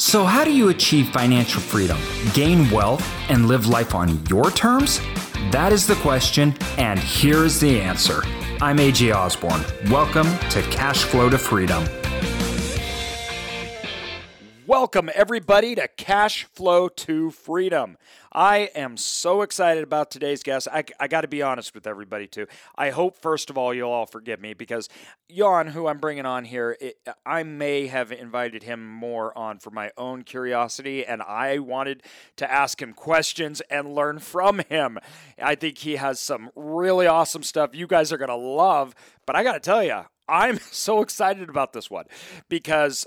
So, how do you achieve financial freedom, gain wealth, and live life on your terms? That is the question, and here is the answer. I'm AJ Osborne. Welcome to Cash Flow to Freedom. Welcome, everybody, to Cash Flow to Freedom. I am so excited about today's guest. I, I got to be honest with everybody, too. I hope, first of all, you'll all forgive me because Jan, who I'm bringing on here, it, I may have invited him more on for my own curiosity, and I wanted to ask him questions and learn from him. I think he has some really awesome stuff you guys are going to love, but I got to tell you, I'm so excited about this one because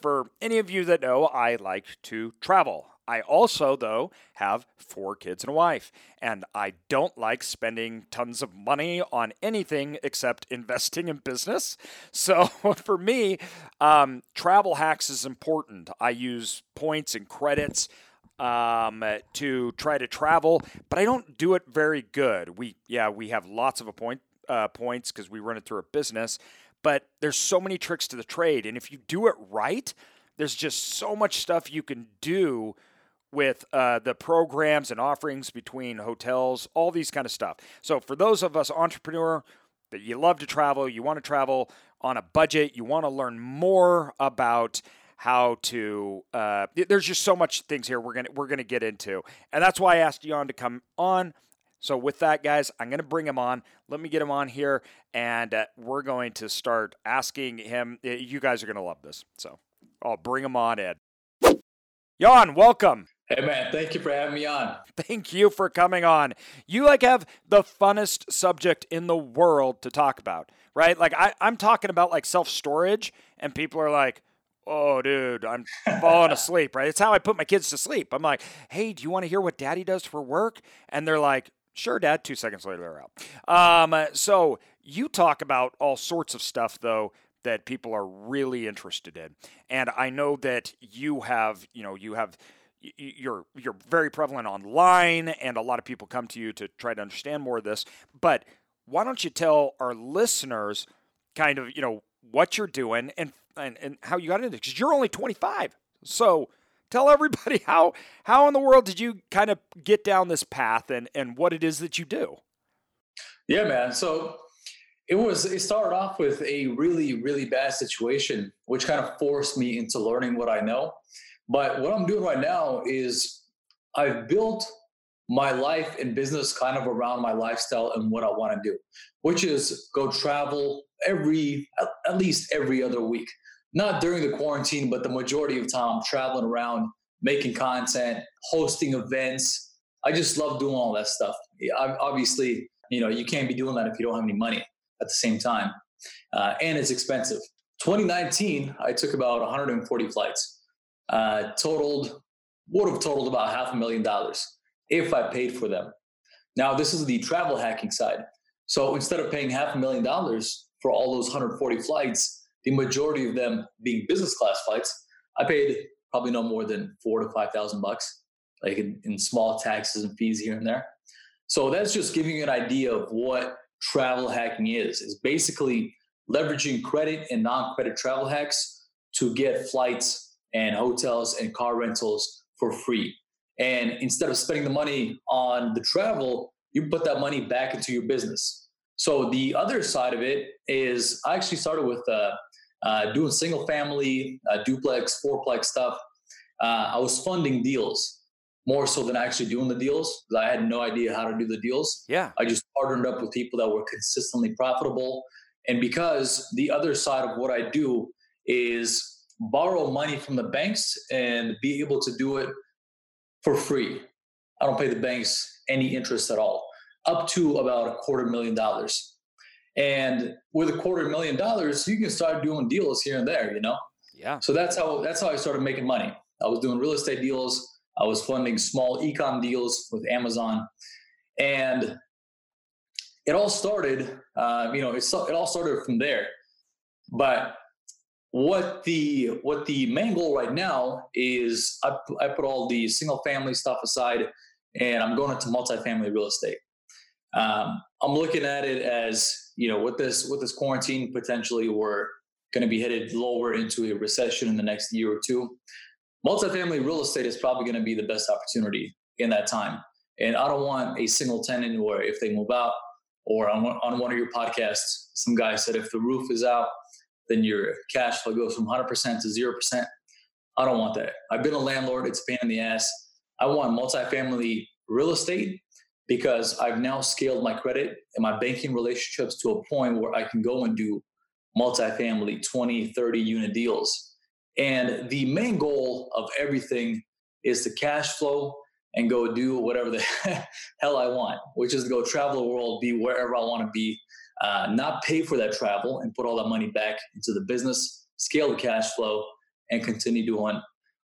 for any of you that know, I like to travel. I also, though, have four kids and a wife, and I don't like spending tons of money on anything except investing in business. So for me, um, travel hacks is important. I use points and credits um, to try to travel, but I don't do it very good. We, yeah, we have lots of point, uh, points because we run it through a business, but there's so many tricks to the trade, and if you do it right, there's just so much stuff you can do with uh, the programs and offerings between hotels, all these kind of stuff. So for those of us entrepreneur that you love to travel, you want to travel on a budget, you want to learn more about how to uh, there's just so much things here we're gonna we're gonna get into and that's why i asked Jan to come on so with that guys i'm gonna bring him on let me get him on here and uh, we're going to start asking him you guys are gonna love this so i'll bring him on ed Jan, welcome. Hey man, thank you for having me on. Thank you for coming on. You like have the funnest subject in the world to talk about, right? Like I, I'm talking about like self storage, and people are like, "Oh, dude, I'm falling asleep." Right? It's how I put my kids to sleep. I'm like, "Hey, do you want to hear what Daddy does for work?" And they're like, "Sure, Dad." Two seconds later, they're out. Um, so you talk about all sorts of stuff, though that people are really interested in, and I know that you have, you know, you have you're you're very prevalent online and a lot of people come to you to try to understand more of this but why don't you tell our listeners kind of you know what you're doing and and, and how you got into it because you're only 25 so tell everybody how how in the world did you kind of get down this path and and what it is that you do? Yeah man. So it was it started off with a really really bad situation which kind of forced me into learning what i know. But what I'm doing right now is I've built my life and business kind of around my lifestyle and what I want to do, which is go travel every, at least every other week. Not during the quarantine, but the majority of time, I'm traveling around, making content, hosting events. I just love doing all that stuff. Obviously, you know, you can't be doing that if you don't have any money at the same time. Uh, and it's expensive. 2019, I took about 140 flights uh, totaled would have totaled about half a million dollars if I paid for them. Now, this is the travel hacking side. So instead of paying half a million dollars for all those 140 flights, the majority of them being business class flights, I paid probably no more than four to five thousand bucks, like in, in small taxes and fees here and there. So that's just giving you an idea of what travel hacking is. Is basically leveraging credit and non-credit travel hacks to get flights and hotels and car rentals for free. And instead of spending the money on the travel, you put that money back into your business. So the other side of it is I actually started with uh, uh, doing single family, uh, duplex, fourplex stuff. Uh, I was funding deals more so than actually doing the deals because I had no idea how to do the deals. Yeah. I just partnered up with people that were consistently profitable. And because the other side of what I do is borrow money from the banks and be able to do it for free. I don't pay the banks any interest at all, up to about a quarter million dollars. And with a quarter million dollars, you can start doing deals here and there, you know? Yeah. So that's how that's how I started making money. I was doing real estate deals. I was funding small ecom deals with Amazon, and it all started. Uh, you know, it, it all started from there. But what the what the main goal right now is I, I put all the single family stuff aside and i'm going into multifamily real estate um, i'm looking at it as you know with this with this quarantine potentially we're going to be headed lower into a recession in the next year or two multifamily real estate is probably going to be the best opportunity in that time. And I don't want a single tenant where if they move out or on one, on one of your podcasts, some guy said if the roof is out, then your cash flow goes from 100% to 0%. I don't want that. I've been a landlord, it's a pain in the ass. I want multifamily real estate because I've now scaled my credit and my banking relationships to a point where I can go and do multifamily 20, 30 unit deals. And the main goal of everything is to cash flow and go do whatever the hell I want, which is to go travel the world, be wherever I want to be, uh, not pay for that travel and put all that money back into the business, scale the cash flow, and continue doing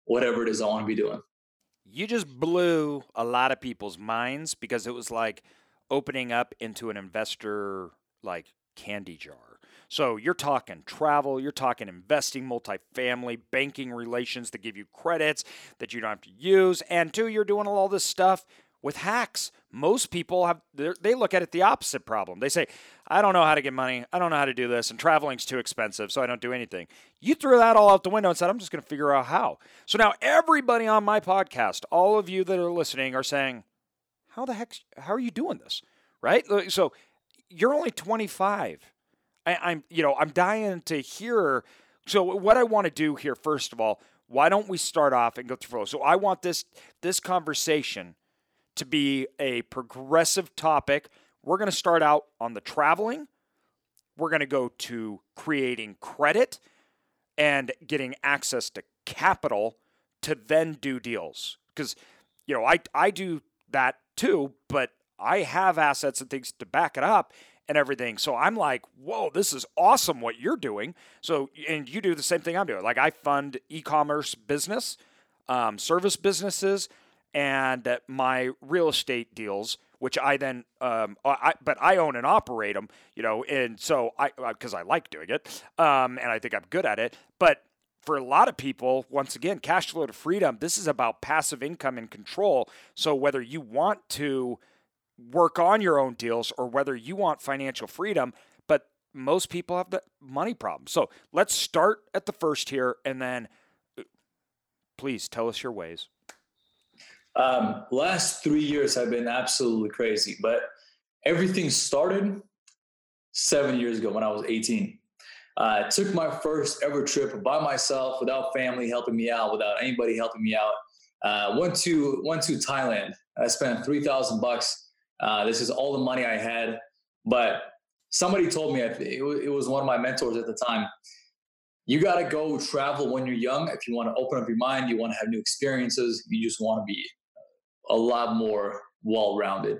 whatever it is I want to be doing. You just blew a lot of people's minds because it was like opening up into an investor like candy jar so you're talking travel, you're talking investing, multifamily, banking relations that give you credits that you don't have to use. And two, you're doing all this stuff with hacks. Most people have they look at it the opposite problem. They say, "I don't know how to get money. I don't know how to do this, and traveling's too expensive, so I don't do anything." You threw that all out the window and said, "I'm just going to figure out how." So now everybody on my podcast, all of you that are listening are saying, "How the heck how are you doing this?" Right? So you're only 25. I, am you know, I'm dying to hear. So what I want to do here, first of all, why don't we start off and go through? So I want this this conversation to be a progressive topic. We're going to start out on the traveling. We're going to go to creating credit and getting access to capital to then do deals. Because, you know, I, I do that too, but I have assets and things to back it up and everything. So I'm like, whoa, this is awesome what you're doing. So, and you do the same thing I'm doing. Like I fund e-commerce business, um, service businesses, and my real estate deals, which I then, um, I, but I own and operate them, you know, and so I, because I like doing it, um, and I think I'm good at it. But for a lot of people, once again, cash flow to freedom, this is about passive income and control. So whether you want to, work on your own deals or whether you want financial freedom. But most people have the money problem. So let's start at the first here and then uh, please tell us your ways. Um, last three years have been absolutely crazy, but everything started seven years ago when I was 18. Uh, I took my first ever trip by myself without family helping me out, without anybody helping me out. Uh, went to went to Thailand. I spent three thousand bucks uh, this is all the money I had. But somebody told me, it was one of my mentors at the time, you got to go travel when you're young. If you want to open up your mind, you want to have new experiences, you just want to be a lot more well rounded.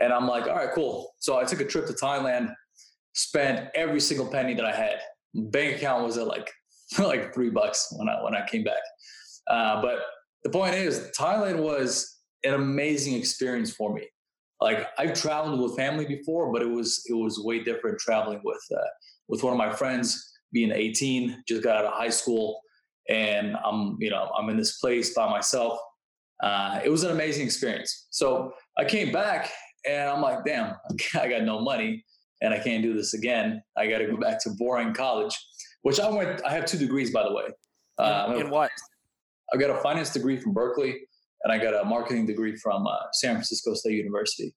And I'm like, all right, cool. So I took a trip to Thailand, spent every single penny that I had. Bank account was at like like three bucks when I when I came back. Uh, but the point is, Thailand was an amazing experience for me like I've traveled with family before, but it was it was way different traveling with uh, with one of my friends. Being 18, just got out of high school, and I'm you know I'm in this place by myself. Uh, it was an amazing experience. So I came back and I'm like, damn, I got no money and I can't do this again. I got to go back to boring college, which I went. I have two degrees, by the way. Uh, in what? I got a finance degree from Berkeley and I got a marketing degree from uh, San Francisco State University.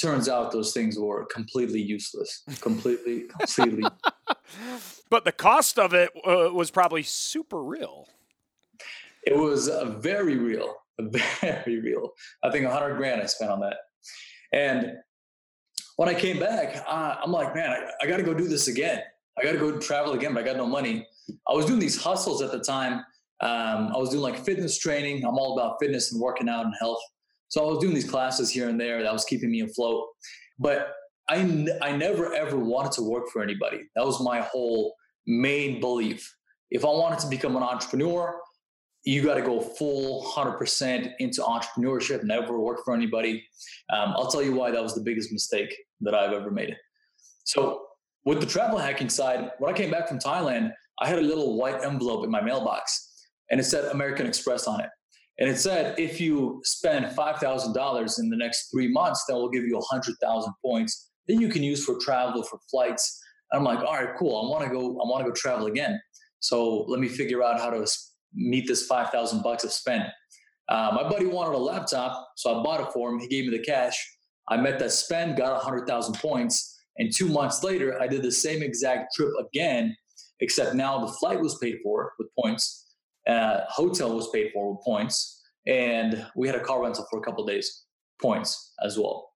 Turns out those things were completely useless, completely, completely. but the cost of it uh, was probably super real. It was uh, very real, very real. I think a hundred grand I spent on that, and when I came back, uh, I'm like, man, I, I got to go do this again. I got to go travel again, but I got no money. I was doing these hustles at the time um, I was doing like fitness training. I'm all about fitness and working out and health. So I was doing these classes here and there that was keeping me afloat. But I, n- I never ever wanted to work for anybody. That was my whole main belief. If I wanted to become an entrepreneur, you got to go full 100% into entrepreneurship, never work for anybody. Um, I'll tell you why that was the biggest mistake that I've ever made. So, with the travel hacking side, when I came back from Thailand, I had a little white envelope in my mailbox and it said American Express on it. And it said if you spend $5,000 in the next three months, then we'll give you 100,000 points that you can use for travel, for flights. And I'm like, all right, cool. I want to go. I want to go travel again. So let me figure out how to meet this 5,000 bucks of spend. Uh, my buddy wanted a laptop, so I bought it for him. He gave me the cash. I met that spend, got 100,000 points. And two months later, I did the same exact trip again, except now the flight was paid for with points, uh, hotel was paid for with points, and we had a car rental for a couple days, points as well.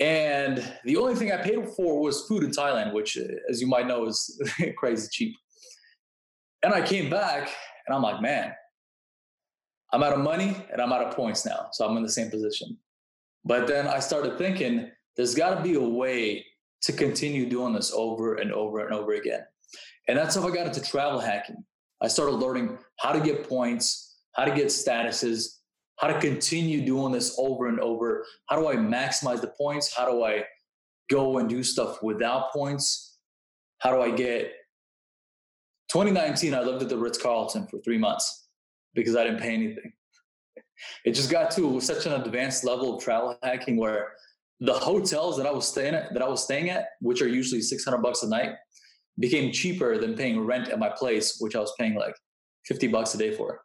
And the only thing I paid for was food in Thailand, which, uh, as you might know, is crazy cheap. And I came back and I'm like, man, I'm out of money and I'm out of points now. So I'm in the same position. But then I started thinking, there's got to be a way to continue doing this over and over and over again. And that's how I got into travel hacking. I started learning how to get points, how to get statuses, how to continue doing this over and over. How do I maximize the points? How do I go and do stuff without points? How do I get 2019? I lived at the Ritz Carlton for three months because I didn't pay anything. It just got to such an advanced level of travel hacking where the hotels that I was staying at, that I was staying at, which are usually 600 bucks a night, became cheaper than paying rent at my place, which I was paying like 50 bucks a day for.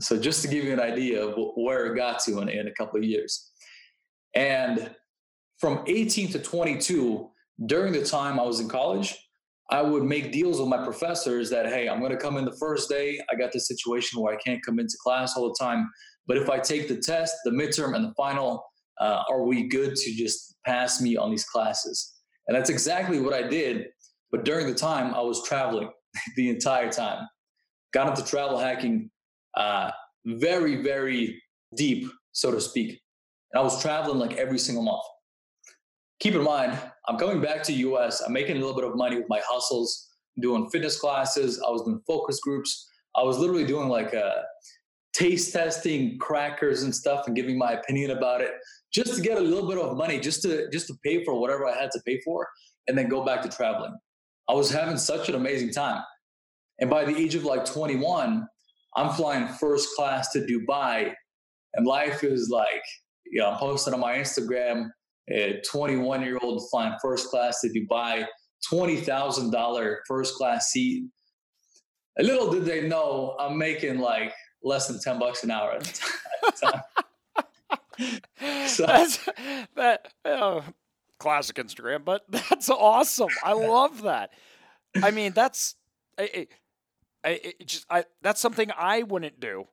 So just to give you an idea of where it got to in, in a couple of years. And from 18 to 22, during the time I was in college, I would make deals with my professors that, hey, I'm going to come in the first day. I got this situation where I can't come into class all the time. But if I take the test, the midterm, and the final, uh, are we good to just pass me on these classes? And that's exactly what I did. But during the time, I was traveling the entire time. Got into travel hacking uh, very, very deep, so to speak. And I was traveling like every single month. Keep in mind, I'm coming back to US. I'm making a little bit of money with my hustles, doing fitness classes. I was doing focus groups. I was literally doing like a uh, taste testing crackers and stuff and giving my opinion about it just to get a little bit of money just to just to pay for whatever I had to pay for and then go back to traveling. I was having such an amazing time. And by the age of like 21, I'm flying first class to Dubai, and life is like, you know, I'm posting on my Instagram, a 21 year old flying first class to Dubai, $20,000 first class seat. Little did they know I'm making like less than 10 bucks an hour at the time. so, that's, that, uh, classic Instagram, but that's awesome. I love that. I mean, that's, I, just I that's something I wouldn't do,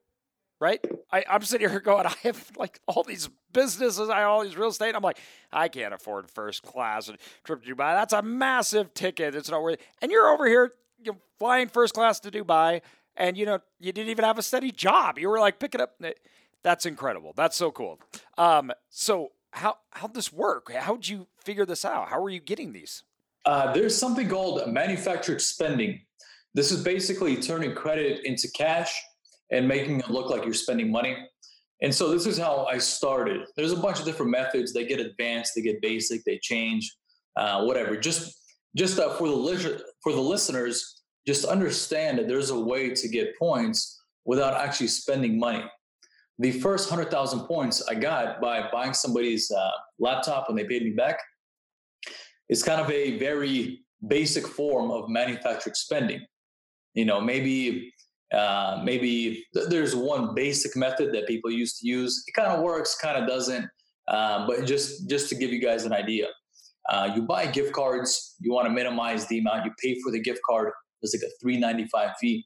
right? I, I'm sitting here going, I have like all these businesses, I all these real estate. I'm like, I can't afford first class and trip to Dubai. That's a massive ticket. It's not worth. It. And you're over here, you know, flying first class to Dubai, and you know you didn't even have a steady job. You were like picking up. That's incredible. That's so cool. Um, so how how'd this work? How'd you figure this out? How are you getting these? Uh, there's something called manufactured spending. This is basically turning credit into cash and making it look like you're spending money. And so this is how I started. There's a bunch of different methods. They get advanced, they get basic, they change, uh, whatever. Just just uh, for the for the listeners, just understand that there's a way to get points without actually spending money. The first hundred thousand points I got by buying somebody's uh, laptop when they paid me back. It's kind of a very basic form of manufactured spending you know maybe uh, maybe th- there's one basic method that people used to use. It kind of works kind of doesn't uh, but just just to give you guys an idea uh, you buy gift cards you want to minimize the amount you pay for the gift card there's like a 395 fee.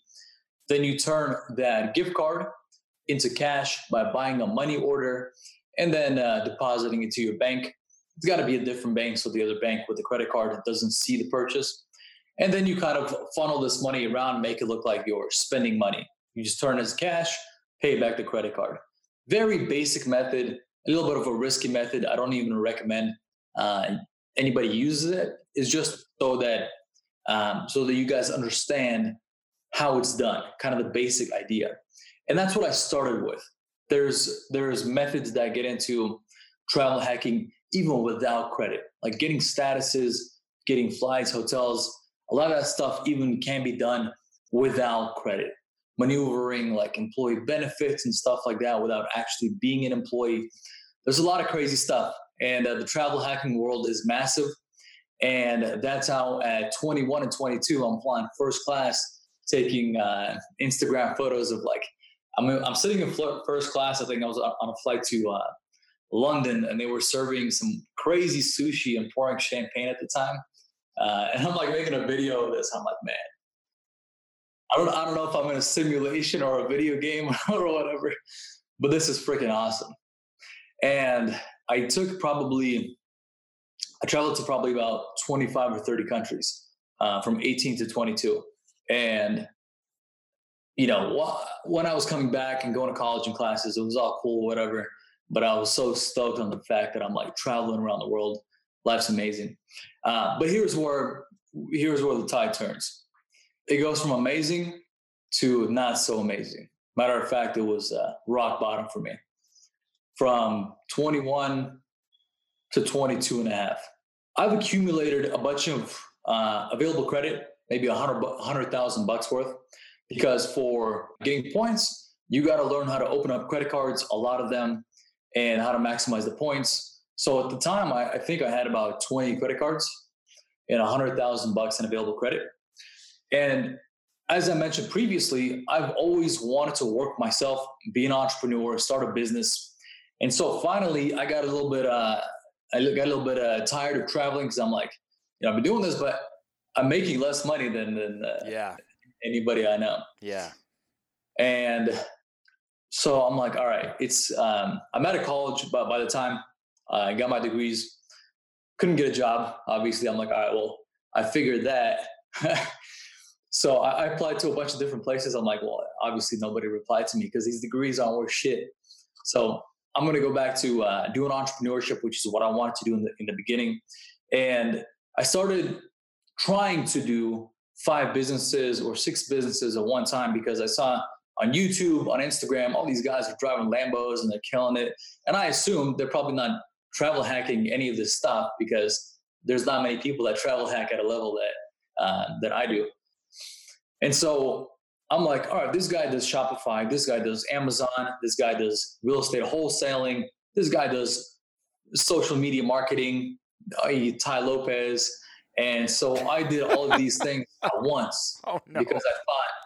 Then you turn that gift card into cash by buying a money order and then uh, depositing it to your bank. It's got to be a different bank so the other bank with the credit card doesn't see the purchase and then you kind of funnel this money around, make it look like you're spending money. You just turn it as cash, pay back the credit card. Very basic method, a little bit of a risky method. I don't even recommend uh, anybody uses it. It's just so that um, so that you guys understand how it's done, kind of the basic idea. And that's what I started with. There's there's methods that get into travel hacking even without credit, like getting statuses, getting flights, hotels a lot of that stuff even can be done without credit maneuvering like employee benefits and stuff like that without actually being an employee there's a lot of crazy stuff and uh, the travel hacking world is massive and that's how at 21 and 22 i'm flying first class taking uh, Instagram photos of like I'm I'm sitting in first class. I think I was on a flight to uh, London, and they were serving some crazy sushi and pouring champagne at the time. Uh, and I'm like making a video of this. I'm like, man, I don't I don't know if I'm in a simulation or a video game or whatever, but this is freaking awesome. And I took probably I traveled to probably about 25 or 30 countries uh, from 18 to 22. And, you know, when I was coming back and going to college and classes, it was all cool, whatever. But I was so stoked on the fact that I'm like traveling around the world. Life's amazing. Uh, but here's where here's where the tide turns. It goes from amazing to not so amazing. Matter of fact, it was uh, rock bottom for me. From 21 to 22 and a half. I've accumulated a bunch of uh, available credit, maybe a hundred hundred thousand bucks worth, because for getting points, you got to learn how to open up credit cards, a lot of them, and how to maximize the points. So at the time, I, I think I had about 20 credit cards and a hundred thousand bucks in available credit. And as I mentioned previously, I've always wanted to work myself, be an entrepreneur, start a business. And so finally, I got a little bit uh, I got a little bit uh, tired of traveling because I'm like, you know, I've been doing this, but I'm making less money than than uh, yeah anybody I know. Yeah. And so I'm like, all right, it's um, I'm out of college, but by the time I got my degrees, couldn't get a job. Obviously, I'm like, all right, well, I figured that. so I, I applied to a bunch of different places. I'm like, well, obviously nobody replied to me because these degrees aren't worth shit. So I'm going to go back to uh, doing entrepreneurship, which is what I wanted to do in the in the beginning. And I started trying to do five businesses or six businesses at one time because I saw on YouTube, on Instagram, all these guys are driving Lambos and they're killing it. And I assume they're probably not travel hacking any of this stuff because there's not many people that travel hack at a level that uh, that I do. And so I'm like, all right, this guy does Shopify, this guy does Amazon, this guy does real estate wholesaling, this guy does social media marketing, Tai Lopez. And so I did all of these things at once oh, no. because I thought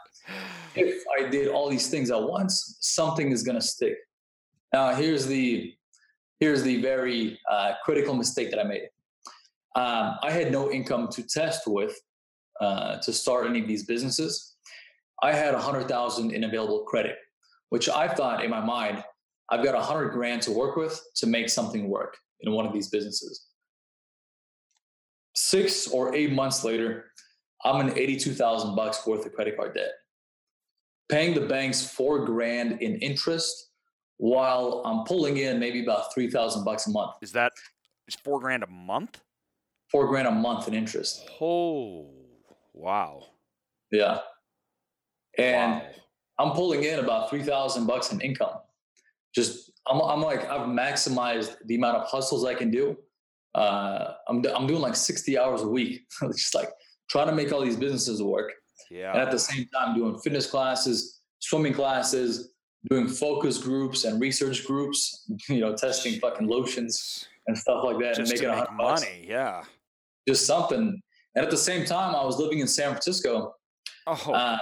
if I did all these things at once, something is going to stick. Now, here's the here's the very uh, critical mistake that I made. Um, I had no income to test with uh, to start any of these businesses. I had a hundred thousand in available credit, which I thought in my mind, I've got a hundred grand to work with to make something work in one of these businesses. Six or eight months later, I'm in 82,000 bucks worth of credit card debt, paying the banks four grand in interest while I'm pulling in maybe about 3,000 bucks a month. Is that is four grand a month? Four grand a month in interest. Oh, wow. Yeah and wow. I'm pulling in about three thousand bucks in income. Just I'm I'm like I've maximized the amount of hustles I can do. Uh, I'm I'm doing like 60 hours a week, just like trying to make all these businesses work. Yeah. And at the same time, doing fitness classes, swimming classes, doing focus groups and research groups. You know, testing fucking lotions and stuff like that, just and making a make money. Yeah. Just something. And at the same time, I was living in San Francisco. Oh. Uh,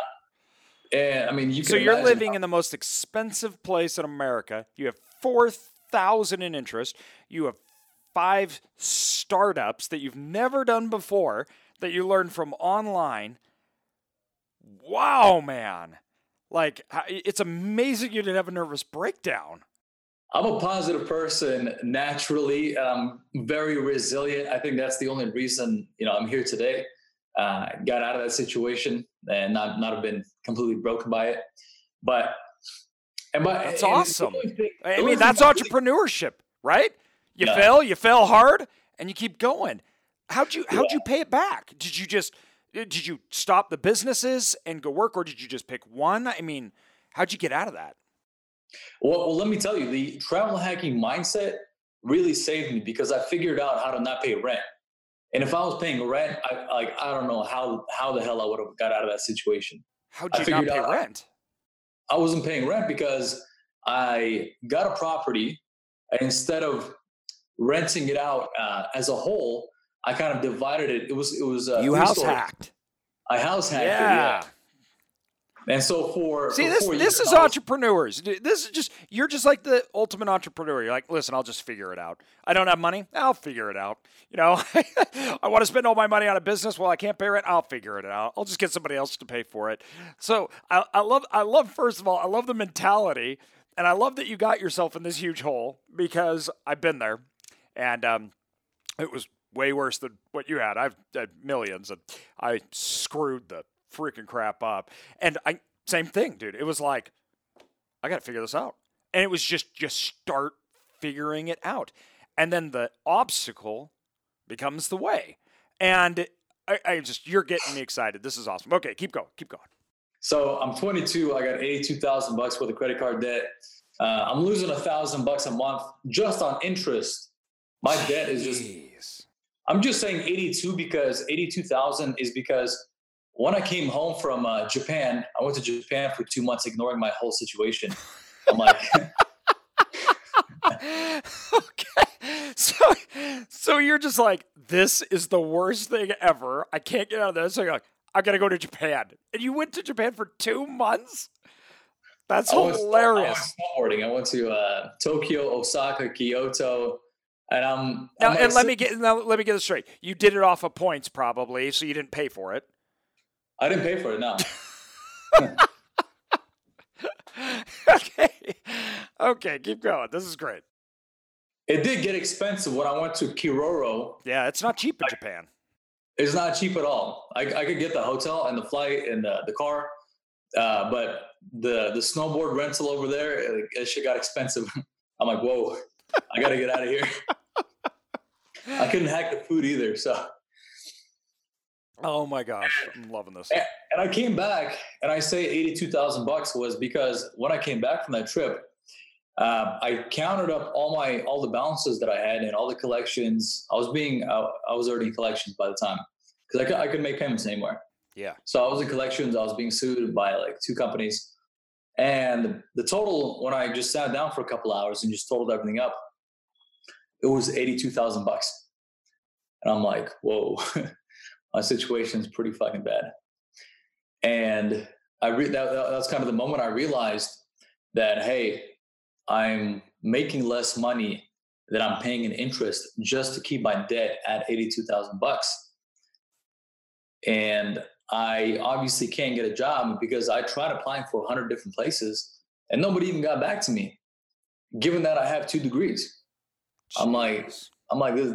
and I mean, you. so you're living how- in the most expensive place in America. You have four thousand in interest. You have five startups that you've never done before that you learned from online. Wow, man! Like it's amazing you didn't have a nervous breakdown. I'm a positive person naturally. I'm very resilient. I think that's the only reason you know I'm here today. Uh, got out of that situation and not not have been completely broken by it. But and by, that's and awesome. Thing, I mean, that's entrepreneurship, right? You yeah. fail, you fail hard, and you keep going. How'd you how'd yeah. you pay it back? Did you just did you stop the businesses and go work, or did you just pick one? I mean, how'd you get out of that? Well, well, let me tell you, the travel hacking mindset really saved me because I figured out how to not pay rent. And if I was paying rent, I like I don't know how how the hell I would have got out of that situation. How'd you not pay rent? I wasn't paying rent because I got a property, and instead of renting it out uh, as a whole, I kind of divided it. It was it was uh, you house story. hacked. I house hacked yeah. it. Yeah. And so for see for this this years, is was- entrepreneurs. This is just you're just like the ultimate entrepreneur. You're like, listen, I'll just figure it out. I don't have money, I'll figure it out. You know, I want to spend all my money on a business. Well, I can't pay rent. I'll figure it out. I'll just get somebody else to pay for it. So I, I love I love first of all I love the mentality, and I love that you got yourself in this huge hole because I've been there, and um, it was way worse than what you had. I've had millions, and I screwed the freaking crap up. And I same thing, dude. It was like I got to figure this out, and it was just just start figuring it out, and then the obstacle becomes the way. And I, I just you're getting me excited. This is awesome. Okay, keep going, keep going. So I'm 22. I got 82,000 bucks worth of credit card debt. Uh, I'm losing a thousand bucks a month just on interest. My debt is just. I'm just saying 82 because 82,000 is because when I came home from uh, Japan, I went to Japan for two months, ignoring my whole situation. I'm like, okay. So so you're just like, this is the worst thing ever. I can't get out of this. So you're like, I gotta go to Japan. And you went to Japan for two months? That's I I hilarious. went snowboarding. I went to uh, Tokyo, Osaka, Kyoto, and I'm Now, and let me get now let me get this straight. You did it off of points probably, so you didn't pay for it. I didn't pay for it. No, okay. Okay, keep going. This is great. it did get expensive when I went to Kiroro. Yeah, it's not cheap in Japan. It's not cheap at all. I, I could get the hotel and the flight and the, the car, uh, but the the snowboard rental over there, it, it shit got expensive. I'm like, whoa, I got to get out of here. I couldn't hack the food either, so. Oh my gosh, I'm loving this. And I came back, and I say eighty-two thousand bucks was because when I came back from that trip, uh, I counted up all my all the balances that I had and all the collections. I was being uh, I was already in collections by the time because I could I could make payments anywhere. Yeah. So I was in collections. I was being sued by like two companies, and the total when I just sat down for a couple hours and just totaled everything up, it was eighty-two thousand bucks, and I'm like, whoa, my situation's pretty fucking bad. And I re- that, that that's kind of the moment I realized that hey, I'm making less money that I'm paying in interest just to keep my debt at eighty-two thousand bucks. And I obviously can't get a job because I tried applying for 100 different places and nobody even got back to me, given that I have two degrees. I'm like- I'm like, this,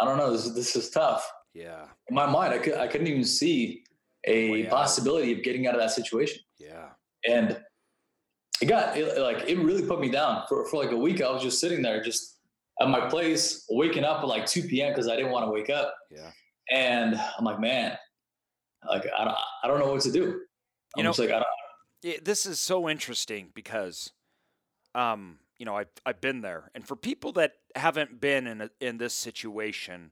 I don't know, this, this is tough. yeah, In my mind, I, could, I couldn't even see a out. possibility of getting out of that situation. yeah. And it got it, like, it really put me down for, for like a week. I was just sitting there, just at my place, waking up at like 2 p.m. because I didn't want to wake up. Yeah. And I'm like, man, like, I don't, I don't know what to do. You I'm know- just like, I don't, Yeah, this is so interesting because, um, you know, I've I've been there, and for people that haven't been in a, in this situation,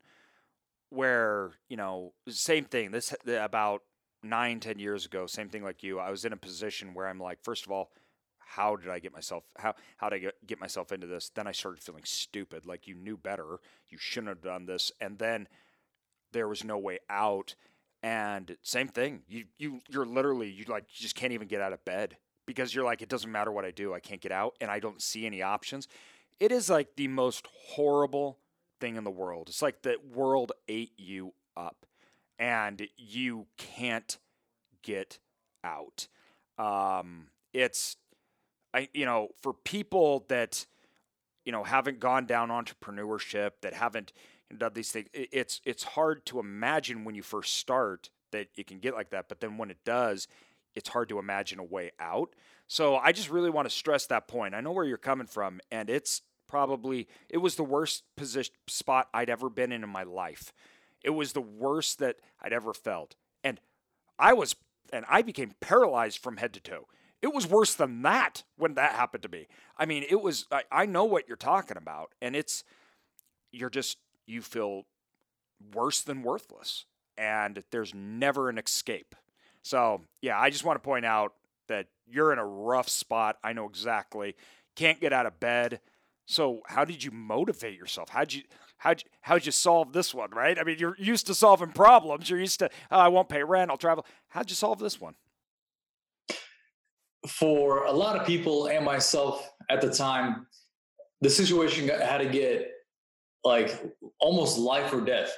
where you know, same thing. This about nine, ten years ago, same thing like you. I was in a position where I'm like, first of all, how did I get myself how how did I get, get myself into this? Then I started feeling stupid, like you knew better, you shouldn't have done this, and then there was no way out. And same thing, you you you're literally you like you just can't even get out of bed because you're like it doesn't matter what I do, I can't get out, and I don't see any options. It is like the most horrible thing in the world. It's like the world ate you up, and you can't get out. Um, it's I you know for people that you know haven't gone down entrepreneurship that haven't done these things. It's it's hard to imagine when you first start that it can get like that but then when it does it's hard to imagine a way out. So i just really want to stress that point. I know where you're coming from and it's probably it was the worst position spot i'd ever been in in my life. It was the worst that i'd ever felt and i was and i became paralyzed from head to toe. It was worse than that when that happened to me. I mean it was i, I know what you're talking about and it's you're just you feel worse than worthless and there's never an escape. So yeah i just want to point out that you're in a rough spot. I know exactly. Can't get out of bed. So how did you motivate yourself? How'd you how'd you, how'd you solve this one right? I mean you're used to solving problems. You're used to oh, i won't pay rent. I'll travel. How'd you solve this one? For a lot of people and myself at the time, the situation had to get like almost life or death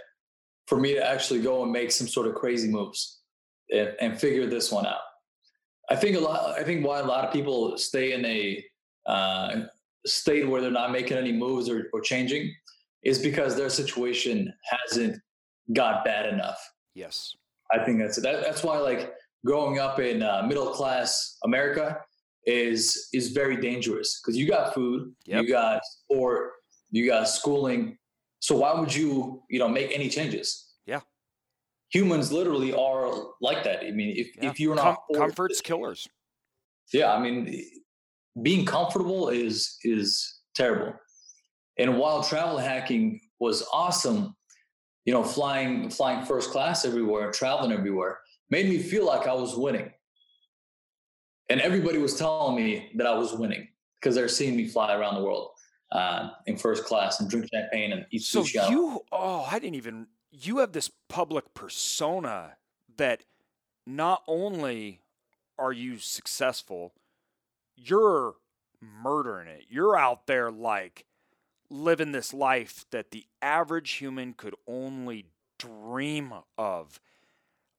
for me to actually go and make some sort of crazy moves and, and figure this one out. I think a lot. I think why a lot of people stay in a uh, state where they're not making any moves or, or changing is because their situation hasn't got bad enough. Yes, I think that's that, that's why like growing up in uh, middle class America is is very dangerous because you got food, yep. you got sport, you got schooling. So why would you you know make any changes? Yeah, humans literally are like that. I mean, if yeah. if you're not Com- comfort's killers. Yeah, I mean, being comfortable is is terrible. And while travel hacking was awesome, you know, flying flying first class everywhere, traveling everywhere, made me feel like I was winning. And everybody was telling me that I was winning because they're seeing me fly around the world uh, in first class and drink champagne and eat so sushi. So you, oh, I didn't even. You have this public persona that not only are you successful, you're murdering it. You're out there like living this life that the average human could only dream of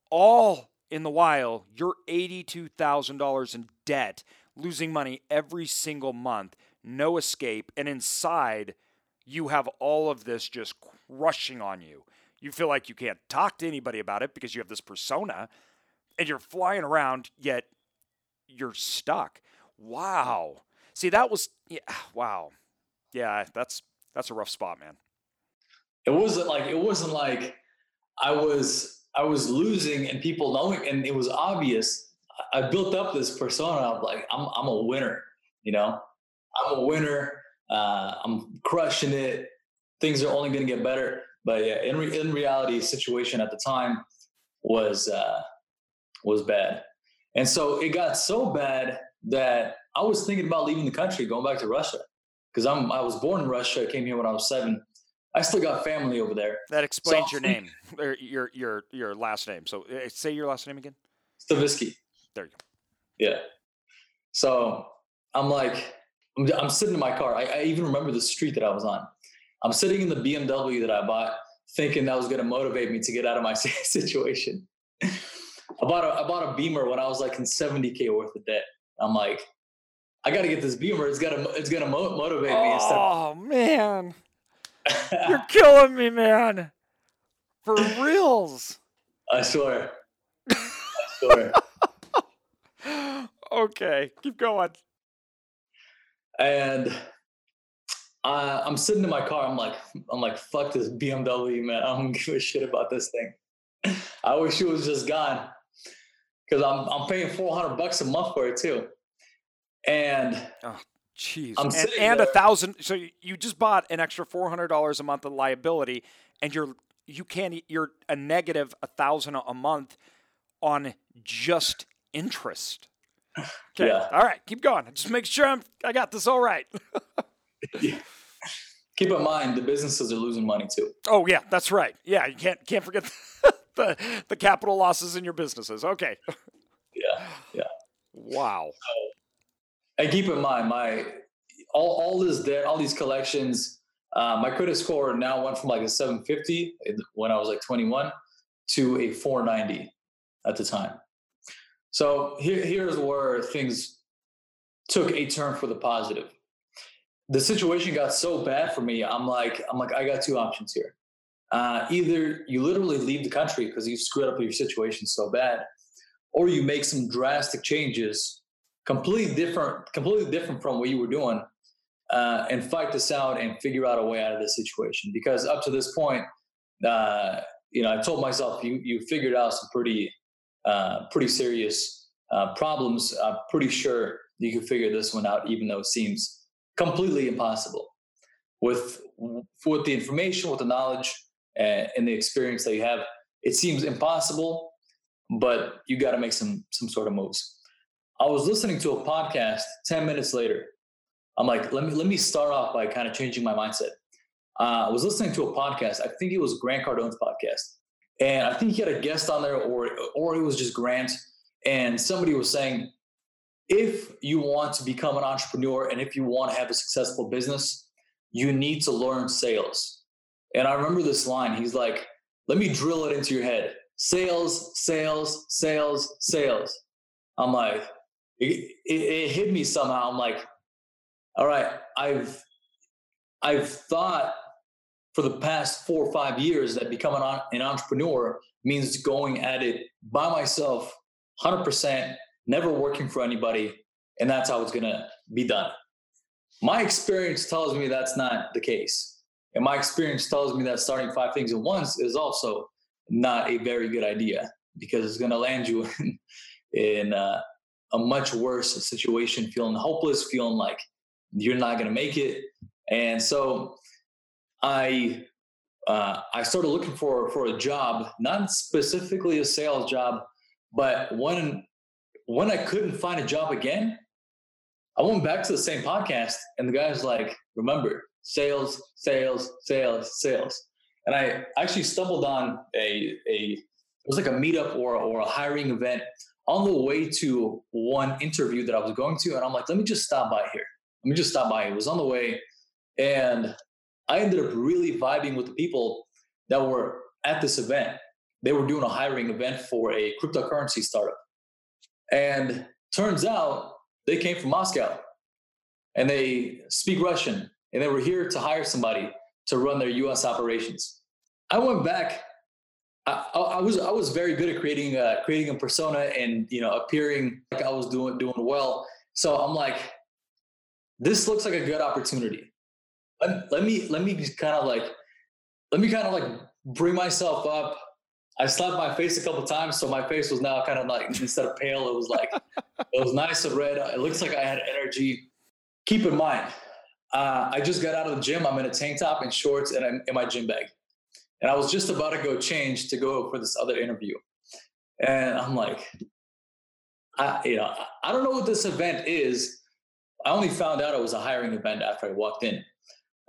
all in the while, you're $82,000 in debt, losing money every single month, no escape, and inside, you have all of this just crushing on you. You feel like you can't talk to anybody about it because you have this persona and you're flying around, yet you're stuck. Wow. See, that was, yeah, wow. Yeah, that's that's a rough spot, man. It wasn't like it wasn't like I was I was losing and people knowing, and it was obvious. I built up this persona of like, I'm, I'm a winner, you know, I'm a winner. Uh, I'm crushing it. Things are only going to get better. But yeah, in, re- in reality, situation at the time was, uh, was bad. And so it got so bad that I was thinking about leaving the country, going back to Russia. Because I'm I was born in Russia, I came here when I was seven, I still got family over there. That explains so, your name, or your your your last name. So uh, say your last name again. Stavisky. There you go. Yeah. So I'm like, I'm, I'm sitting in my car. I, I, even remember the street that I was on. I'm sitting in the BMW that I bought, thinking that was going to motivate me to get out of my situation. I bought a I bought a Beamer when I was like in 70k worth of debt. I'm like, I got to get this Beamer. It's gonna it's gonna mo- motivate me. Oh man. You're killing me, man. For reals. I swear. I swear. okay, keep going. And uh, I'm sitting in my car. I'm like, I'm like, fuck this BMW, man. I don't give a shit about this thing. I wish it was just gone because I'm I'm paying 400 bucks a month for it too. And oh, Jeez, and, and a thousand. So you just bought an extra four hundred dollars a month of liability, and you're you can't you're a negative a thousand a month on just interest. Okay, yeah. all right, keep going. Just make sure I'm I got this all right. yeah. Keep in mind the businesses are losing money too. Oh yeah, that's right. Yeah, you can't can't forget the the capital losses in your businesses. Okay. Yeah, yeah. Wow. So, and keep in mind, my all all this debt, all these collections, uh, my credit score now went from like a 750 when I was like 21 to a 490 at the time. So here, here's where things took a turn for the positive. The situation got so bad for me. I'm like, I'm like, I got two options here. Uh, either you literally leave the country because you screwed up your situation so bad, or you make some drastic changes completely different, completely different from what you were doing, uh, and fight this out and figure out a way out of this situation. Because up to this point, uh, you know, I told myself you you figured out some pretty uh, pretty serious uh, problems. I'm pretty sure you can figure this one out, even though it seems completely impossible. With with the information, with the knowledge, and, and the experience that you have, it seems impossible. But you got to make some some sort of moves. I was listening to a podcast 10 minutes later. I'm like, let me let me start off by kind of changing my mindset. Uh, I was listening to a podcast. I think it was Grant Cardone's podcast, and I think he had a guest on there, or or it was just Grant. And somebody was saying, if you want to become an entrepreneur and if you want to have a successful business, you need to learn sales. And I remember this line. He's like, let me drill it into your head. Sales, sales, sales, sales. I'm like, it, it, it hit me somehow. I'm like, all right, I've I've thought for the past four or five years that becoming an entrepreneur means going at it by myself, 100%, never working for anybody, and that's how it's going to be done. My experience tells me that's not the case. And my experience tells me that starting five things at once is also not a very good idea because it's going to land you in, in uh, a much worse situation, feeling hopeless, feeling like you're not going to make it. And so I uh, I started looking for for a job, not specifically a sales job, but when when I couldn't find a job again, I went back to the same podcast, and the guy's like, "Remember, sales, sales, sales, sales." And I actually stumbled on a a it was like a meetup or or a hiring event on the way to one interview that I was going to, and I'm like, "Let me just stop by here. Let me just stop by." It was on the way, and I ended up really vibing with the people that were at this event. They were doing a hiring event for a cryptocurrency startup. And turns out they came from Moscow and they speak Russian and they were here to hire somebody to run their US operations. I went back. I, I was I was very good at creating uh, creating a persona and you know appearing like I was doing doing well. So I'm like, this looks like a good opportunity let, let me let me kind of like let me kind of like bring myself up. I slapped my face a couple times, so my face was now kind of like instead of pale, it was like it was nice and red. It looks like I had energy. Keep in mind, uh, I just got out of the gym. I'm in a tank top and shorts, and I'm in my gym bag. And I was just about to go change to go for this other interview, and I'm like, I, you know, I don't know what this event is. I only found out it was a hiring event after I walked in.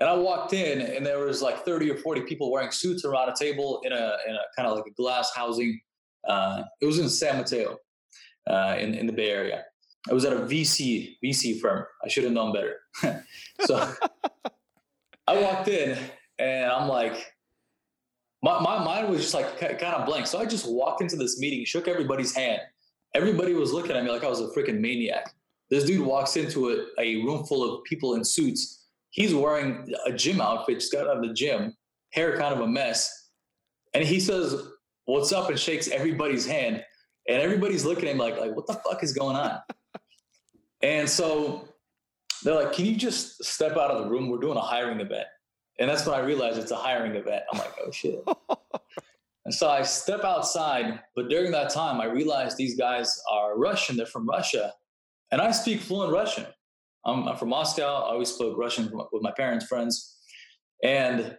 And I walked in, and there was like 30 or 40 people wearing suits around a table in a, in a kind of like a glass housing. Uh, it was in San Mateo, uh, in in the Bay Area. I was at a VC VC firm. I should have known better. so I walked in, and I'm like, my my mind was just like kind of blank. So I just walked into this meeting, shook everybody's hand. Everybody was looking at me like I was a freaking maniac. This dude walks into a, a room full of people in suits he's wearing a gym outfit, just got out of the gym, hair kind of a mess. And he says, What's up? and shakes everybody's hand. And everybody's looking at him like, like, what the fuck is going on? and so they're like, Can you just step out of the room? We're doing a hiring event. And that's when I realized it's a hiring event. I'm like, oh shit. and so I step outside, but during that time, I realized these guys are Russian. They're from Russia. And I speak fluent Russian. I'm, I'm from Moscow. I always spoke Russian with my parents' friends. And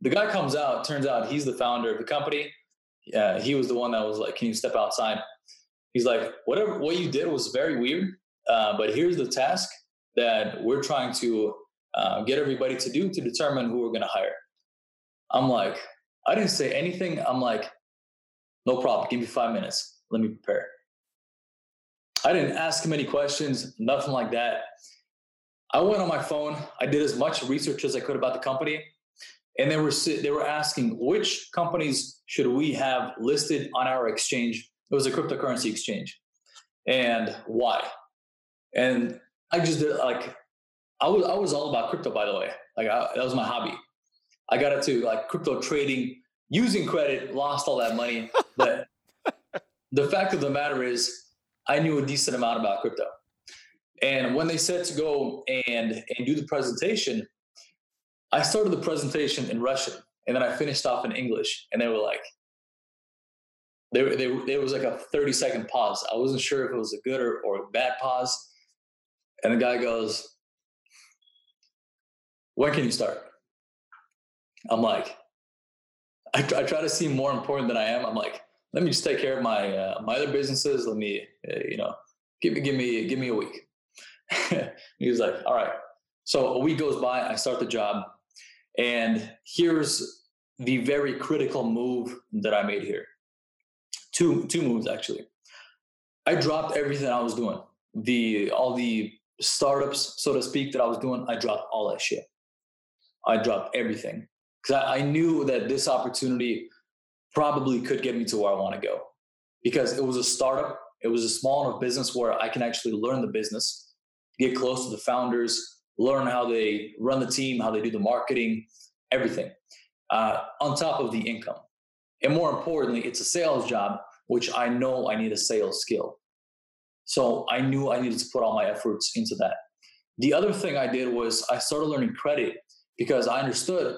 the guy comes out, turns out he's the founder of the company. Uh, he was the one that was like, Can you step outside? He's like, Whatever, what you did was very weird, uh, but here's the task that we're trying to uh, get everybody to do to determine who we're going to hire. I'm like, I didn't say anything. I'm like, No problem. Give me five minutes. Let me prepare. I didn't ask him any questions, nothing like that. I went on my phone. I did as much research as I could about the company, and they were they were asking which companies should we have listed on our exchange. It was a cryptocurrency exchange, and why. And I just did like I was I was all about crypto by the way. Like I, that was my hobby. I got into like crypto trading using credit, lost all that money, but the fact of the matter is I knew a decent amount about crypto. And when they said to go and and do the presentation, I started the presentation in Russian and then I finished off in English. And they were like, there, there, there was like a 30 second pause. I wasn't sure if it was a good or, or a bad pause. And the guy goes, When can you start? I'm like, I, I try to seem more important than I am. I'm like, let me just take care of my uh, my other businesses. Let me, uh, you know, give me give me give me a week. he was like, all right. So a week goes by. I start the job, and here's the very critical move that I made here. Two two moves actually. I dropped everything I was doing. the all the startups, so to speak, that I was doing, I dropped all that shit. I dropped everything because I, I knew that this opportunity probably could get me to where I want to go because it was a startup. It was a small enough business where I can actually learn the business, get close to the founders, learn how they run the team, how they do the marketing, everything uh, on top of the income. And more importantly, it's a sales job, which I know I need a sales skill. So I knew I needed to put all my efforts into that. The other thing I did was I started learning credit because I understood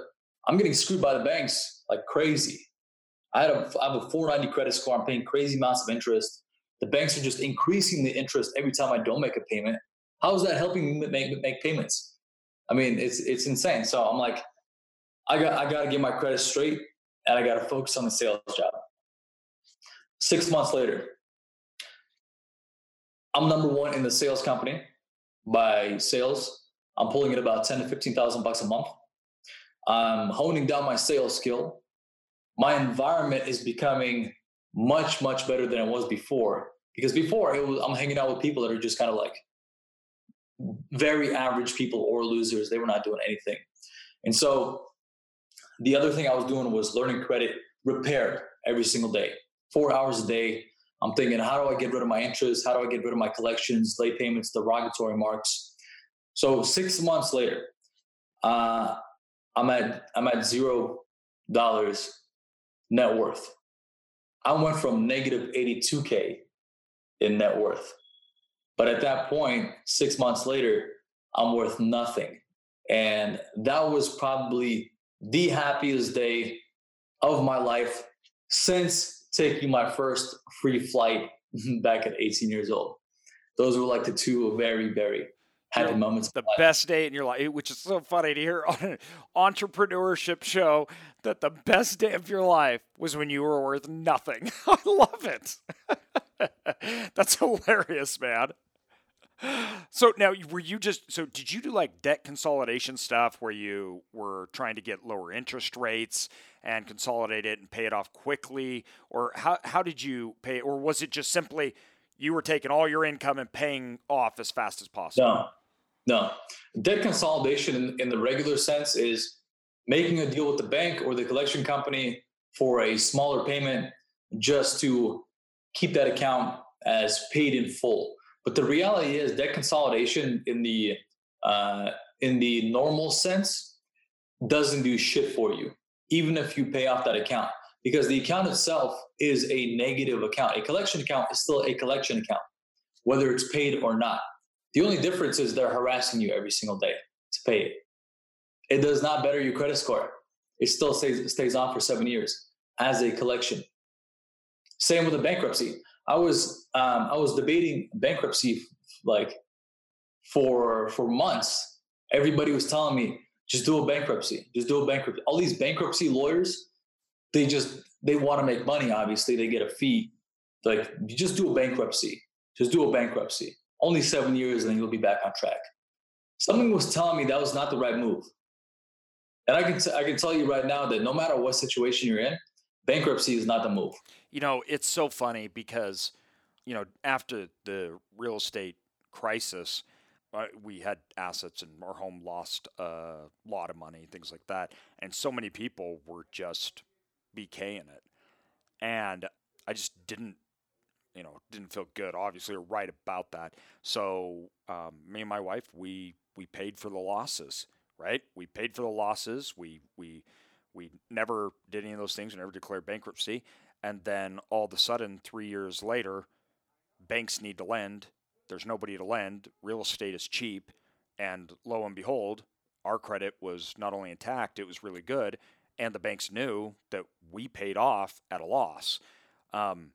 I'm getting screwed by the banks like crazy. I, had a, I have a 490 credit score. I'm paying crazy amounts of interest. The banks are just increasing the interest every time I don't make a payment. How is that helping me make, make payments? I mean, it's it's insane. So I'm like, I got I got to get my credit straight, and I got to focus on the sales job. Six months later, I'm number one in the sales company by sales. I'm pulling in about ten to fifteen thousand bucks a month. I'm honing down my sales skill. My environment is becoming much much better than it was before because before was I'm hanging out with people that are just kind of like very average people or losers. They were not doing anything. And so the other thing I was doing was learning credit repair every single day, four hours a day. I'm thinking, how do I get rid of my interest? How do I get rid of my collections, late payments, derogatory marks? So six months later, uh, I'm at I'm at zero dollars net worth. I went from negative 82k in net worth but at that point, six months later, I'm worth nothing. And that was probably the happiest day of my life since taking my first free flight back at 18 years old. Those were like the two very, very you moments. The best day in your life, which is so funny to hear on an entrepreneurship show that the best day of your life was when you were worth nothing. I love it. That's hilarious, man. So now, were you just so? Did you do like debt consolidation stuff where you were trying to get lower interest rates and consolidate it and pay it off quickly, or how how did you pay? Or was it just simply you were taking all your income and paying off as fast as possible? No, no. Debt consolidation in, in the regular sense is making a deal with the bank or the collection company for a smaller payment just to keep that account as paid in full. But the reality is debt consolidation in the uh, in the normal sense doesn't do shit for you, even if you pay off that account, because the account itself is a negative account. A collection account is still a collection account, whether it's paid or not. The only difference is they're harassing you every single day to pay it. It does not better your credit score. It still stays stays on for seven years as a collection. Same with a bankruptcy. I was um, I was debating bankruptcy like for for months. Everybody was telling me just do a bankruptcy, just do a bankruptcy. All these bankruptcy lawyers, they just they want to make money. Obviously, they get a fee. Like just do a bankruptcy, just do a bankruptcy. Only seven years, and then you'll be back on track. Something was telling me that was not the right move. And I can t- I can tell you right now that no matter what situation you're in, bankruptcy is not the move. You know, it's so funny because, you know, after the real estate crisis, uh, we had assets and our home lost a lot of money, things like that. And so many people were just BKing it. And I just didn't, you know, didn't feel good, obviously, or right about that. So um, me and my wife, we, we paid for the losses, right? We paid for the losses. We, we, we never did any of those things. We never declared bankruptcy. And then all of a sudden, three years later, banks need to lend. There's nobody to lend. Real estate is cheap. And lo and behold, our credit was not only intact, it was really good. And the banks knew that we paid off at a loss. Um,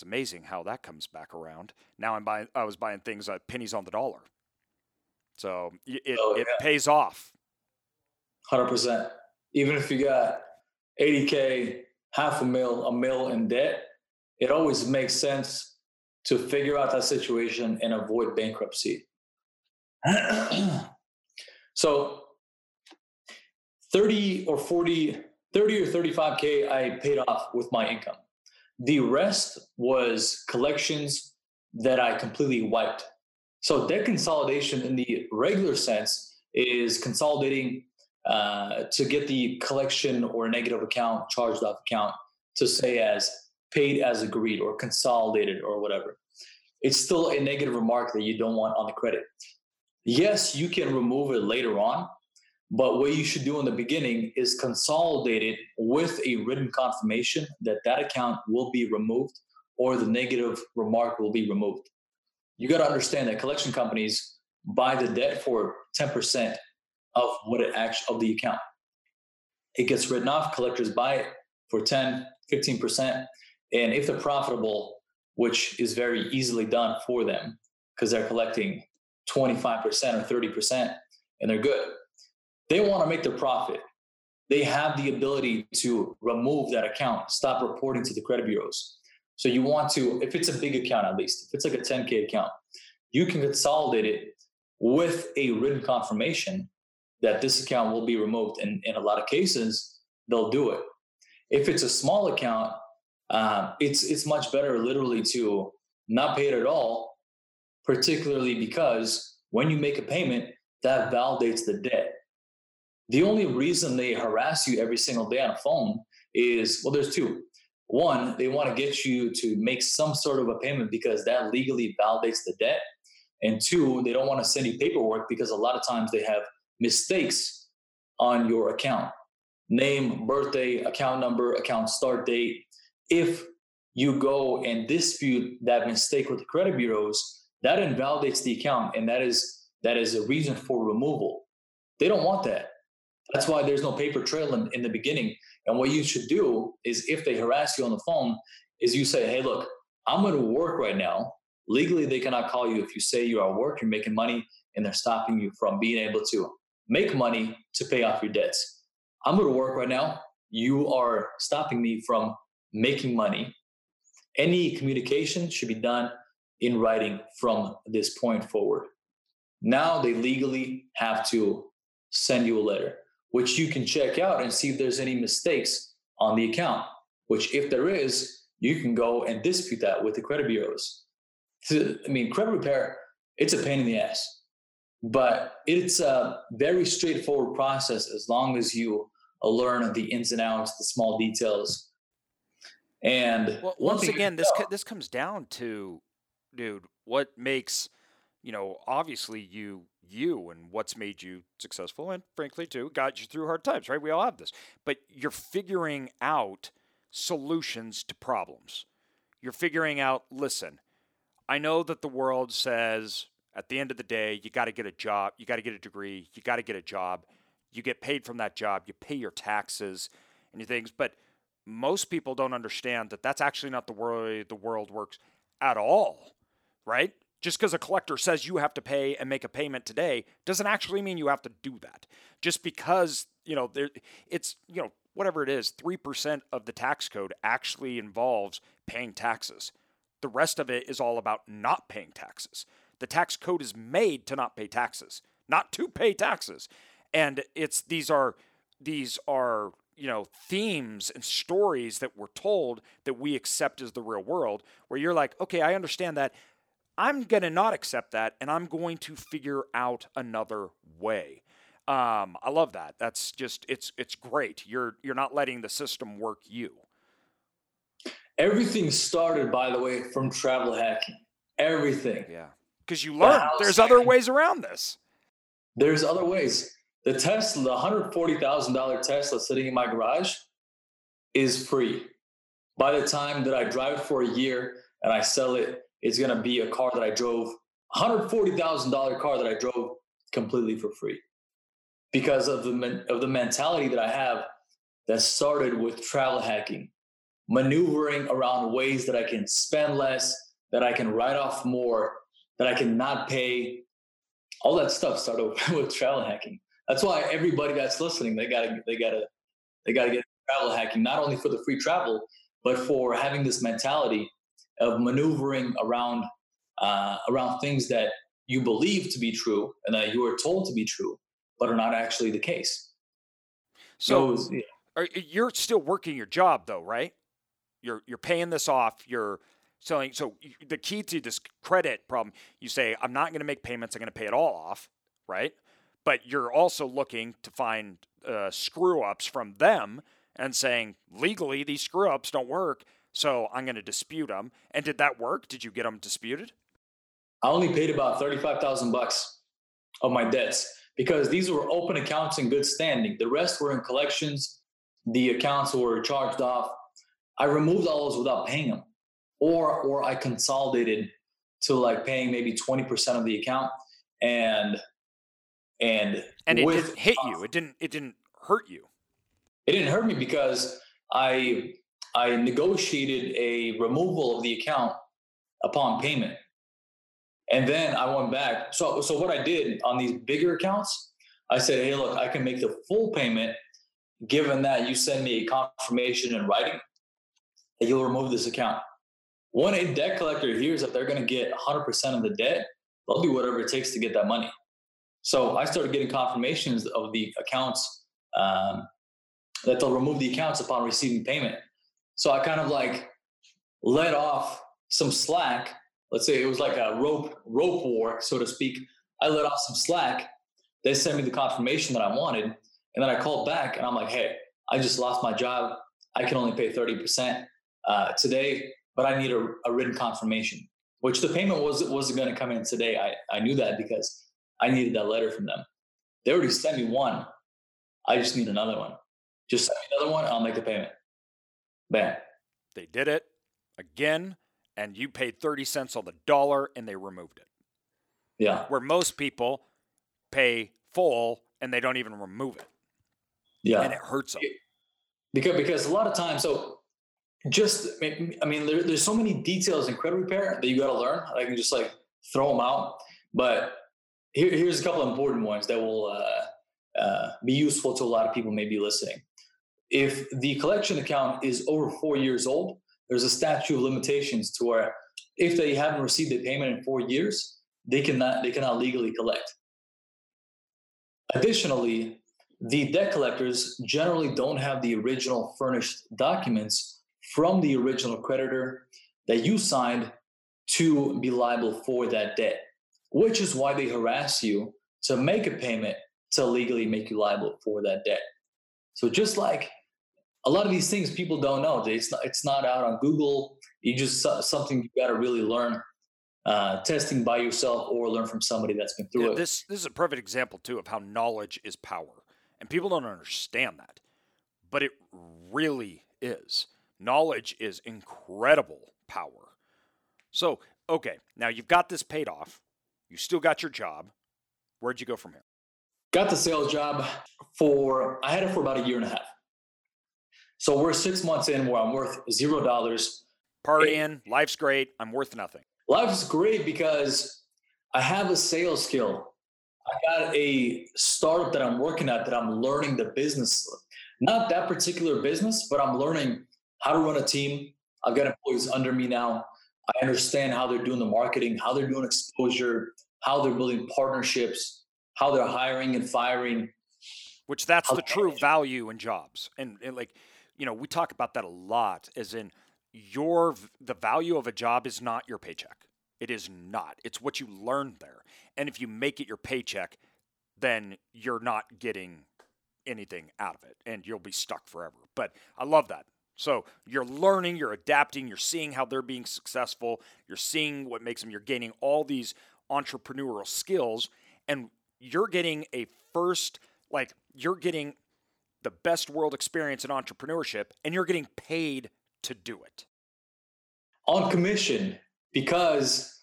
it's amazing how that comes back around. Now I'm buying, I was buying things at pennies on the dollar. So it, oh, yeah. it pays off. 100% even if you got 80K, half a mil, a mil in debt, it always makes sense to figure out that situation and avoid bankruptcy. so 30 or 40, 30 or 35K I paid off with my income. The rest was collections that I completely wiped So debt consolidation in the regular sense is consolidating uh, to get the collection or negative account, charged off account to say as paid as agreed or consolidated or whatever. It's still a negative remark that you don't want on the credit. Yes, you can remove it later on, but what you should do in the beginning is consolidate it with a written confirmation that that account will be removed or the negative remark will be removed. You got to understand that collection companies buy the debt for 10% of what it actually of the account. It gets written off, collectors buy it for 10, 15%. And if they're profitable, which is very easily done for them because they're collecting 25% or 30% and they're good, they want to make their profit. They have the ability to remove that account, stop reporting to the credit bureaus. So you want to, if it's a big account at least, if it's like a 10K account, you can consolidate it with a written confirmation that this account will be removed. And in a lot of cases, they'll do it. If it's a small account, um, it's it's much better literally to not pay it at all, particularly because when you make a payment, that validates the debt. The only reason they harass you every single day on a phone is well, there's two. One, they want to get you to make some sort of a payment because that legally validates the debt. And two, they don't want to send you paperwork because a lot of times they have mistakes on your account name, birthday, account number, account start date. If you go and dispute that mistake with the credit bureaus, that invalidates the account and that is that is a reason for removal. They don't want that. That's why there's no paper trail in, in the beginning. And what you should do is if they harass you on the phone, is you say, hey, look, I'm going to work right now. Legally, they cannot call you if you say you are at work, you're making money, and they're stopping you from being able to make money to pay off your debts. I'm going to work right now. You are stopping me from making money. Any communication should be done in writing from this point forward. Now they legally have to send you a letter, which you can check out and see if there's any mistakes on the account, which if there is, you can go and dispute that with the credit bureaus. I mean, credit repair, it's a pain in the ass but it's a very straightforward process as long as you learn of the ins and outs, the small details. And well, once again, this uh, co- this comes down to, dude, what makes you know obviously you you and what's made you successful, and frankly too got you through hard times, right? We all have this, but you're figuring out solutions to problems. You're figuring out. Listen, I know that the world says at the end of the day, you got to get a job, you got to get a degree, you got to get a job. You get paid from that job, you pay your taxes and things, but most people don't understand that that's actually not the way the world works at all, right? Just because a collector says you have to pay and make a payment today doesn't actually mean you have to do that. Just because, you know, there it's, you know, whatever it is, 3% of the tax code actually involves paying taxes. The rest of it is all about not paying taxes. The tax code is made to not pay taxes, not to pay taxes. And it's these are these are you know themes and stories that we're told that we accept as the real world where you're like okay i understand that i'm going to not accept that and i'm going to figure out another way. Um, i love that. That's just it's it's great. You're you're not letting the system work you. Everything started by the way from travel hacking. Everything. Yeah. Because you learn. the there's other ways around this. There's other ways. The Tesla, the $140,000 Tesla sitting in my garage is free. By the time that I drive it for a year and I sell it, it's going to be a car that I drove, $140,000 car that I drove completely for free because of the, of the mentality that I have that started with travel hacking, maneuvering around ways that I can spend less, that I can write off more, that I cannot pay. All that stuff started with travel hacking. That's why everybody that's listening, they gotta, they gotta, they gotta get travel hacking, not only for the free travel, but for having this mentality of maneuvering around, uh, around things that you believe to be true and that you are told to be true, but are not actually the case. So, so yeah. are, you're still working your job though, right? You're you're paying this off. You're selling. So the key to this credit problem, you say, I'm not going to make payments. I'm going to pay it all off, right? But you're also looking to find uh, screw ups from them and saying legally these screw ups don't work. So I'm going to dispute them. And did that work? Did you get them disputed? I only paid about 35,000 bucks of my debts because these were open accounts in good standing. The rest were in collections. The accounts were charged off. I removed all those without paying them, or or I consolidated to like paying maybe 20% of the account and and and it didn't hit you. It didn't it didn't hurt you. It didn't hurt me because I I negotiated a removal of the account upon payment. And then I went back. So, so what I did on these bigger accounts, I said, hey, look, I can make the full payment given that you send me a confirmation in writing that you'll remove this account. When a debt collector hears that they're going to get 100% of the debt, they'll do whatever it takes to get that money. So I started getting confirmations of the accounts um, that they'll remove the accounts upon receiving payment. So I kind of like let off some slack. Let's say it was like a rope rope war, so to speak. I let off some slack. They sent me the confirmation that I wanted, and then I called back and I'm like, "Hey, I just lost my job. I can only pay thirty percent uh, today, but I need a, a, written confirmation." Which the payment was wasn't going to come in today. I I knew that because I needed that letter from them. They already sent me one. I just need another one. Just send me another one. I'll make the payment. Bam. They did it again, and you paid 30 cents on the dollar and they removed it. Yeah. Where most people pay full and they don't even remove it. Yeah. And it hurts them. Because, because a lot of times, so just, I mean, there, there's so many details in credit repair that you got to learn. I can just like throw them out. But here, here's a couple of important ones that will uh, uh, be useful to a lot of people maybe listening. If the collection account is over four years old, there's a statute of limitations to where if they haven't received a payment in four years, they cannot they cannot legally collect. Additionally, the debt collectors generally don't have the original furnished documents from the original creditor that you signed to be liable for that debt, which is why they harass you to make a payment to legally make you liable for that debt. So just like a lot of these things people don't know. It's not, it's not out on Google. You just something you got to really learn uh, testing by yourself or learn from somebody that's been through yeah, it. This this is a perfect example too of how knowledge is power, and people don't understand that, but it really is. Knowledge is incredible power. So okay, now you've got this paid off. You still got your job. Where'd you go from here? Got the sales job for I had it for about a year and a half. So we're six months in where I'm worth zero dollars. Partying, life's great. I'm worth nothing. Life's great because I have a sales skill. I got a startup that I'm working at that I'm learning the business. Not that particular business, but I'm learning how to run a team. I've got employees under me now. I understand how they're doing the marketing, how they're doing exposure, how they're building partnerships, how they're hiring and firing. Which that's the true value in jobs. And, and like you know, we talk about that a lot as in your the value of a job is not your paycheck. It is not. It's what you learned there. And if you make it your paycheck, then you're not getting anything out of it and you'll be stuck forever. But I love that. So you're learning, you're adapting, you're seeing how they're being successful, you're seeing what makes them, you're gaining all these entrepreneurial skills, and you're getting a first, like, you're getting the best world experience in entrepreneurship and you're getting paid to do it on commission because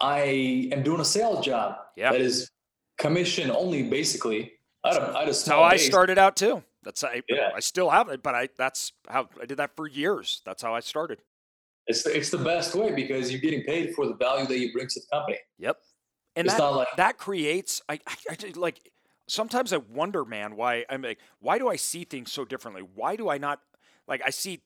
I am doing a sales job yeah. that is commission only basically. I had a, I had a how. I started out too. That's I, yeah. I still have it, but I that's how I did that for years. That's how I started. It's the, it's the best way because you're getting paid for the value that you bring to the company. Yep. And it's that, like, that creates I, I, I like sometimes I wonder, man, why I'm like, why do I see things so differently? Why do I not like I see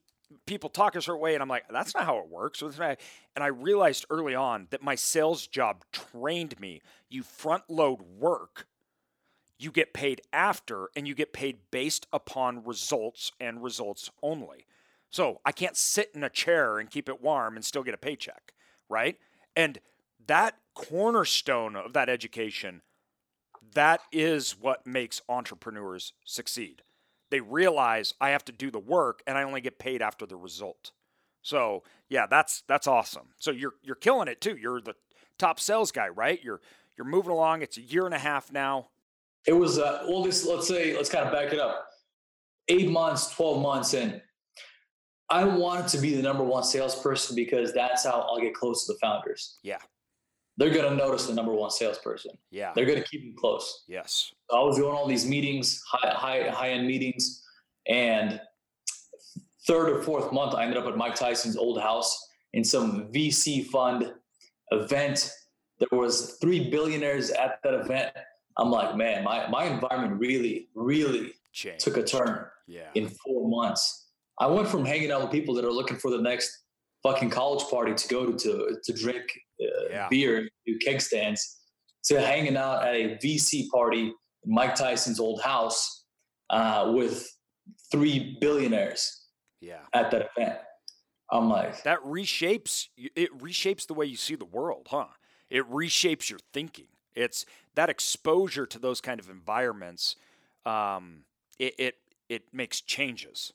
people talk a certain way and I'm like, that's not how it works. And I realized early on that my sales job trained me. You front load work, you get paid after, and you get paid based upon results and results only. So I can't sit in a chair and keep it warm and still get a paycheck, right? And that cornerstone of that education, that is what makes entrepreneurs succeed. They realize I have to do the work and I only get paid after the result. So yeah, that's that's awesome. So you're you're killing it too. You're the top sales guy, right? You're you're moving along. It's a year and a half now. It was uh, well, this let's say let's kind of back it up. Eight months, twelve months in, I wanted to be the number one salesperson because that's how I'll get close to the founders. Yeah. They're gonna notice the number one salesperson. Yeah. They're gonna keep them close. Yes. I was doing all these meetings, high high high end meetings, and third or fourth month, I ended up at Mike Tyson's old house in some VC fund event. There was three billionaires at that event. I'm like, man, my my environment really, really Changed. took a turn Yeah. in four months. I went from hanging out with people that are looking for the next fucking college party to go to to, to drink uh, Yeah. beer, do keg stands, to hanging out at a VC party in Mike Tyson's old house uh, with three billionaires Yeah. at that event. I'm like, That reshapes it reshapes the way you see the world, huh? It reshapes your thinking. It's that exposure to those kind of environments. Um, it it it makes changes,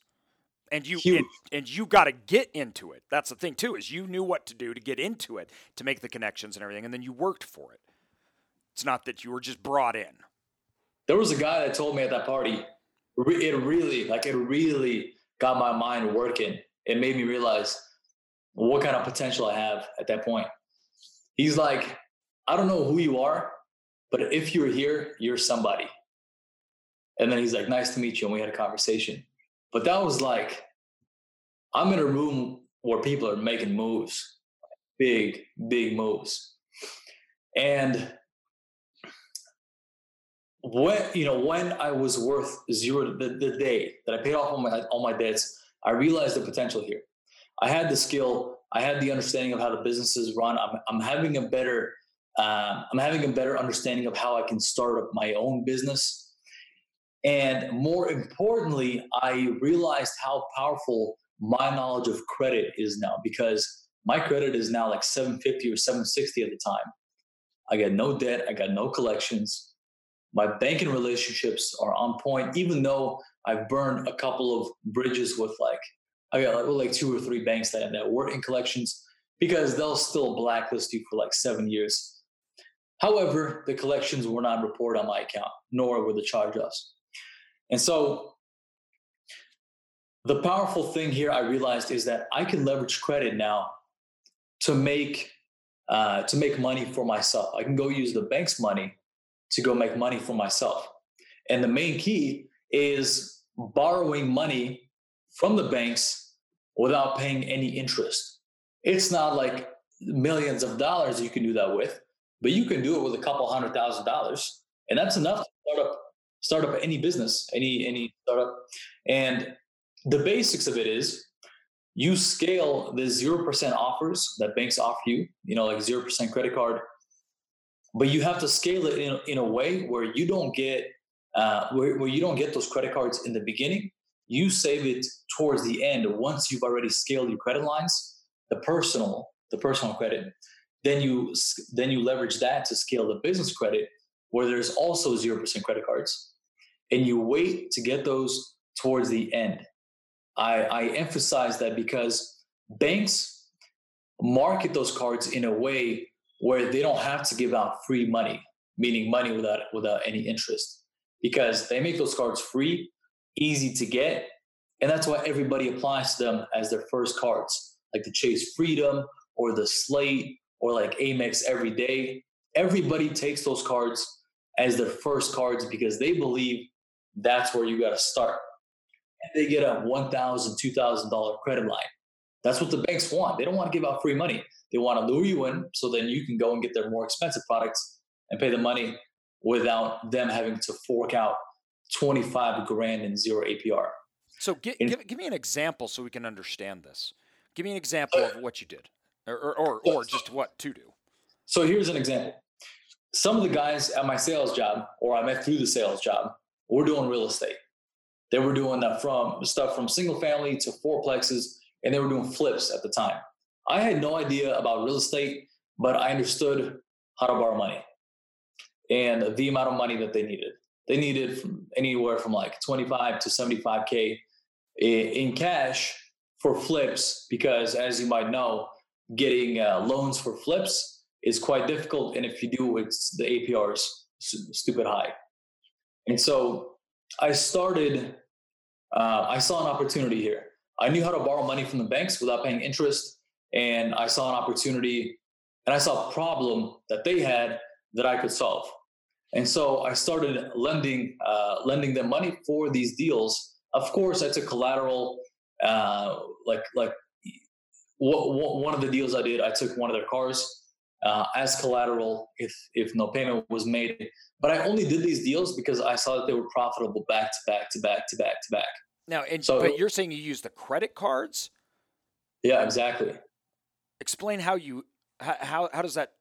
and you and, and you got to get into it. That's the thing too is you knew what to do to get into it to make the connections and everything, and then you worked for it. It's not that you were just brought in. there was a guy that told me at that party, it really, like, it really got my mind working. It made me realize what kind of potential I have at that point. He's like, I don't know who you are, but if you're here, you're somebody. And then he's like, nice to meet you. And we had a conversation. But that was like, I'm in a room where people are making moves, big, big moves. And when you know when I was worth zero the, the day that I paid off all my all my debts, I realized the potential here. I had the skill, I had the understanding of how the businesses run. I'm I'm having a better um, I'm having a better understanding of how I can start up my own business. And more importantly, I realized how powerful my knowledge of credit is now because my credit is now like 750 or 760 at the time. I got no debt, I got no collections. My banking relationships are on point even though i've burned a couple of bridges with like i got like, well, like two or three banks that, that were in collections because they'll still blacklist you for like seven years. However the collections were not reported on my account nor were the charge-offs and so the powerful thing here i realized is that i can leverage credit now to make uh, to make money for myself i can go use the bank's money to go make money for myself. And the main key is borrowing money from the banks without paying any interest. It's not like millions of dollars you can do that with, but you can do it with a couple hundred thousand dollars. And that's enough to start up start up any business, any any startup. And the basics of it is you scale the 0% offers that banks offer you, you know, like 0% credit card, but you have to scale it in, in a way where you don't get uh, where, where you don't get those credit cards in the beginning. You save it towards the end. Once you've already scaled your credit lines the personal the personal credit then you then you leverage that to scale the business credit where there's also 0% credit cards and you wait to get those towards the end i, I emphasize that because banks market those cards in a way where they don't have to give out free money, meaning money without without any interest, because they make those cards free, easy to get, and that's why everybody applies to them as their first cards, like the Chase Freedom or the Slate or like Amex Every Day. Everybody takes those cards as their first cards because they believe that's where you got to start. And they get a $1,000, $2,000 credit line. That's what the banks want. They don't want to give out free money. They want to lure you in so then you can go and get their more expensive products and pay the money without them having to fork out 25 grand in zero APR. So gi- In- give, give me an example so we can understand this. Give me an example of what you did, or, or, or, or just what to do. So here's an example. Some of the guys at my sales job, or I met through the sales job, we're doing real estate. They were doing that from stuff from single family to fourplexes, and they were doing flips at the time. I had no idea about real estate, but I understood how to borrow money and the amount of money that they needed. They needed from anywhere from like 25 to 75K in cash for flips because, as you might know, getting uh, loans for flips is quite difficult. And if you do, it's the APR is stupid high. And so I started, uh, I saw an opportunity here. I knew how to borrow money from the banks without paying interest. And I saw an opportunity and I saw a problem that they had that I could solve. And so I started lending, uh, lending them money for these deals. Of course, I took collateral, uh, like like one of the deals I did, I took one of their cars uh, as collateral if if no payment was made. But I only did these deals because I saw that they were profitable back to back to back to back to back. Now, and so, but you're saying you use the credit cards? Yeah, exactly. Explain how you how how does that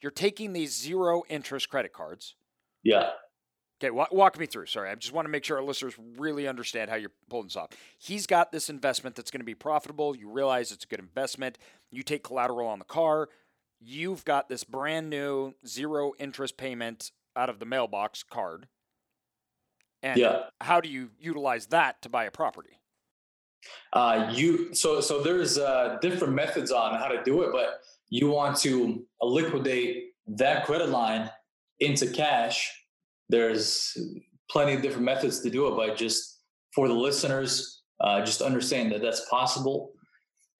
you're taking these zero interest credit cards. Yeah. Okay, walk, walk, me through. Sorry, I just want to make sure our listeners really understand how you're pulling this off. He's got this investment that's going to be profitable. You realize it's a good investment. You take collateral on the car. You've got this brand new zero interest payment out of the mailbox card. And yeah. how do you utilize that to buy a property? Uh, you so so there's uh, different methods on how to do it, but you want to liquidate that credit line into cash. There's plenty of different methods to do it, but just for the listeners, uh, just understand that that's possible,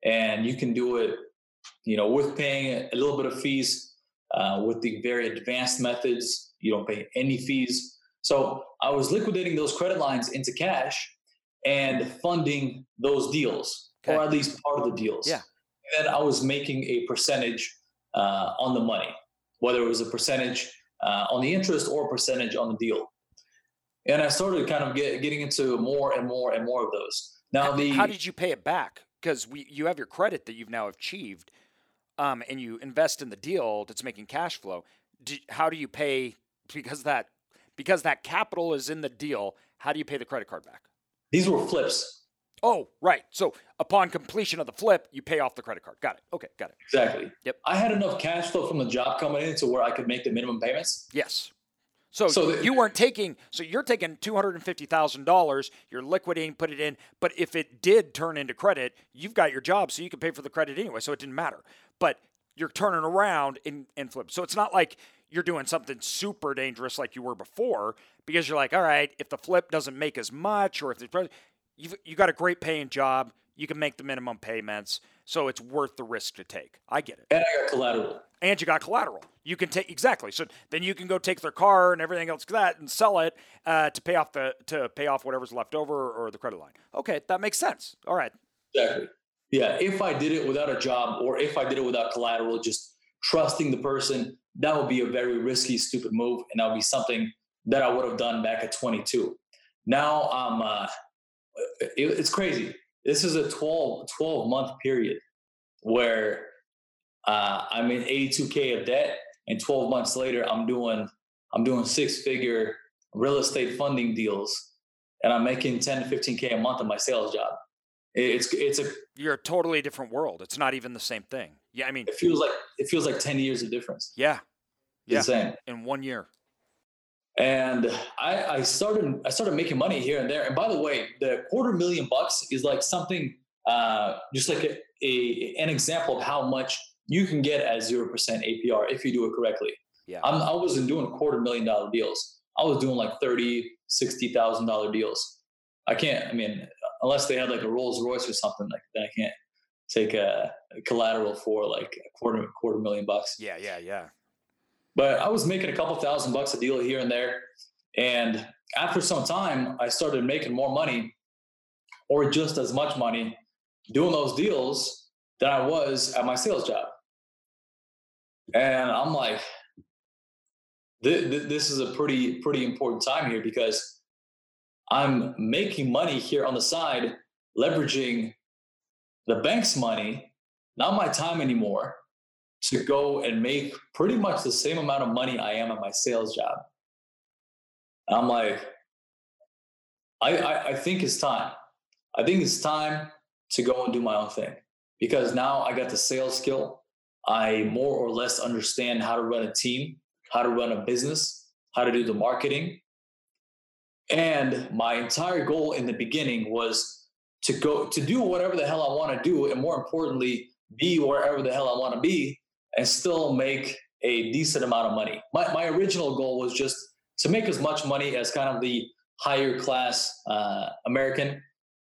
and you can do it, you know, with paying a little bit of fees. Uh, with the very advanced methods, you don't pay any fees. So I was liquidating those credit lines into cash and funding those deals, okay. or at least part of the deals. Yeah. And I was making a percentage uh, on the money, whether it was a percentage uh, on the interest or a percentage on the deal. And I started kind of get, getting into more and more and more of those. Now, the how did you pay it back? Because we you have your credit that you've now achieved, um, and you invest in the deal that's making cash flow. Do, how do you pay because that because that capital is in the deal, how do you pay the credit card back? These were flips. Oh, right. So upon completion of the flip, you pay off the credit card. Got it. Okay, got it. Exactly. Yep. I had enough cash flow from the job coming in to where I could make the minimum payments. Yes. So, so you weren't taking. So you're taking two hundred and fifty thousand dollars. You're liquidating, put it in. But if it did turn into credit, you've got your job, so you can pay for the credit anyway. So it didn't matter. But you're turning around and, and flip. So it's not like you're doing something super dangerous like you were before because you're like, all right, if the flip doesn't make as much or if the you've you got a great paying job, you can make the minimum payments, so it's worth the risk to take. I get it. And I got collateral. And you got collateral. You can take exactly. So then you can go take their car and everything else that and sell it uh, to pay off the to pay off whatever's left over or the credit line. Okay, that makes sense. All right. Exactly. Yeah. If I did it without a job or if I did it without collateral, just trusting the person, that would be a very risky, stupid move, and that would be something that I would have done back at 22. Now I'm. Uh, it, it's crazy. This is a 12, 12 month period where uh, I'm in 82k of debt, and 12 months later, I'm doing I'm doing six figure real estate funding deals, and I'm making 10 to 15k a month on my sales job. It's it's a you're a totally different world. It's not even the same thing. Yeah, I mean, it feels like it feels like 10 years of difference. Yeah, yeah, insane in one year. And I, I started I started making money here and there. And by the way, the quarter million bucks is like something uh, just like a, a, an example of how much you can get at zero percent APR if you do it correctly. Yeah, I'm, I wasn't doing quarter million dollar deals. I was doing like thirty, sixty thousand dollar deals. I can't. I mean, unless they had like a Rolls Royce or something like that, I can't take a, a collateral for like a quarter quarter million bucks. Yeah, yeah, yeah. But I was making a couple thousand bucks a deal here and there. And after some time, I started making more money or just as much money doing those deals than I was at my sales job. And I'm like, this is a pretty, pretty important time here because I'm making money here on the side, leveraging the bank's money, not my time anymore to go and make pretty much the same amount of money I am at my sales job. And I'm like, I, I, I think it's time. I think it's time to go and do my own thing because now I got the sales skill. I more or less understand how to run a team, how to run a business, how to do the marketing. And my entire goal in the beginning was to go to do whatever the hell I want to do, and more importantly, be wherever the hell I want to be and still make a decent amount of money. My, my original goal was just to make as much money as kind of the higher class uh, American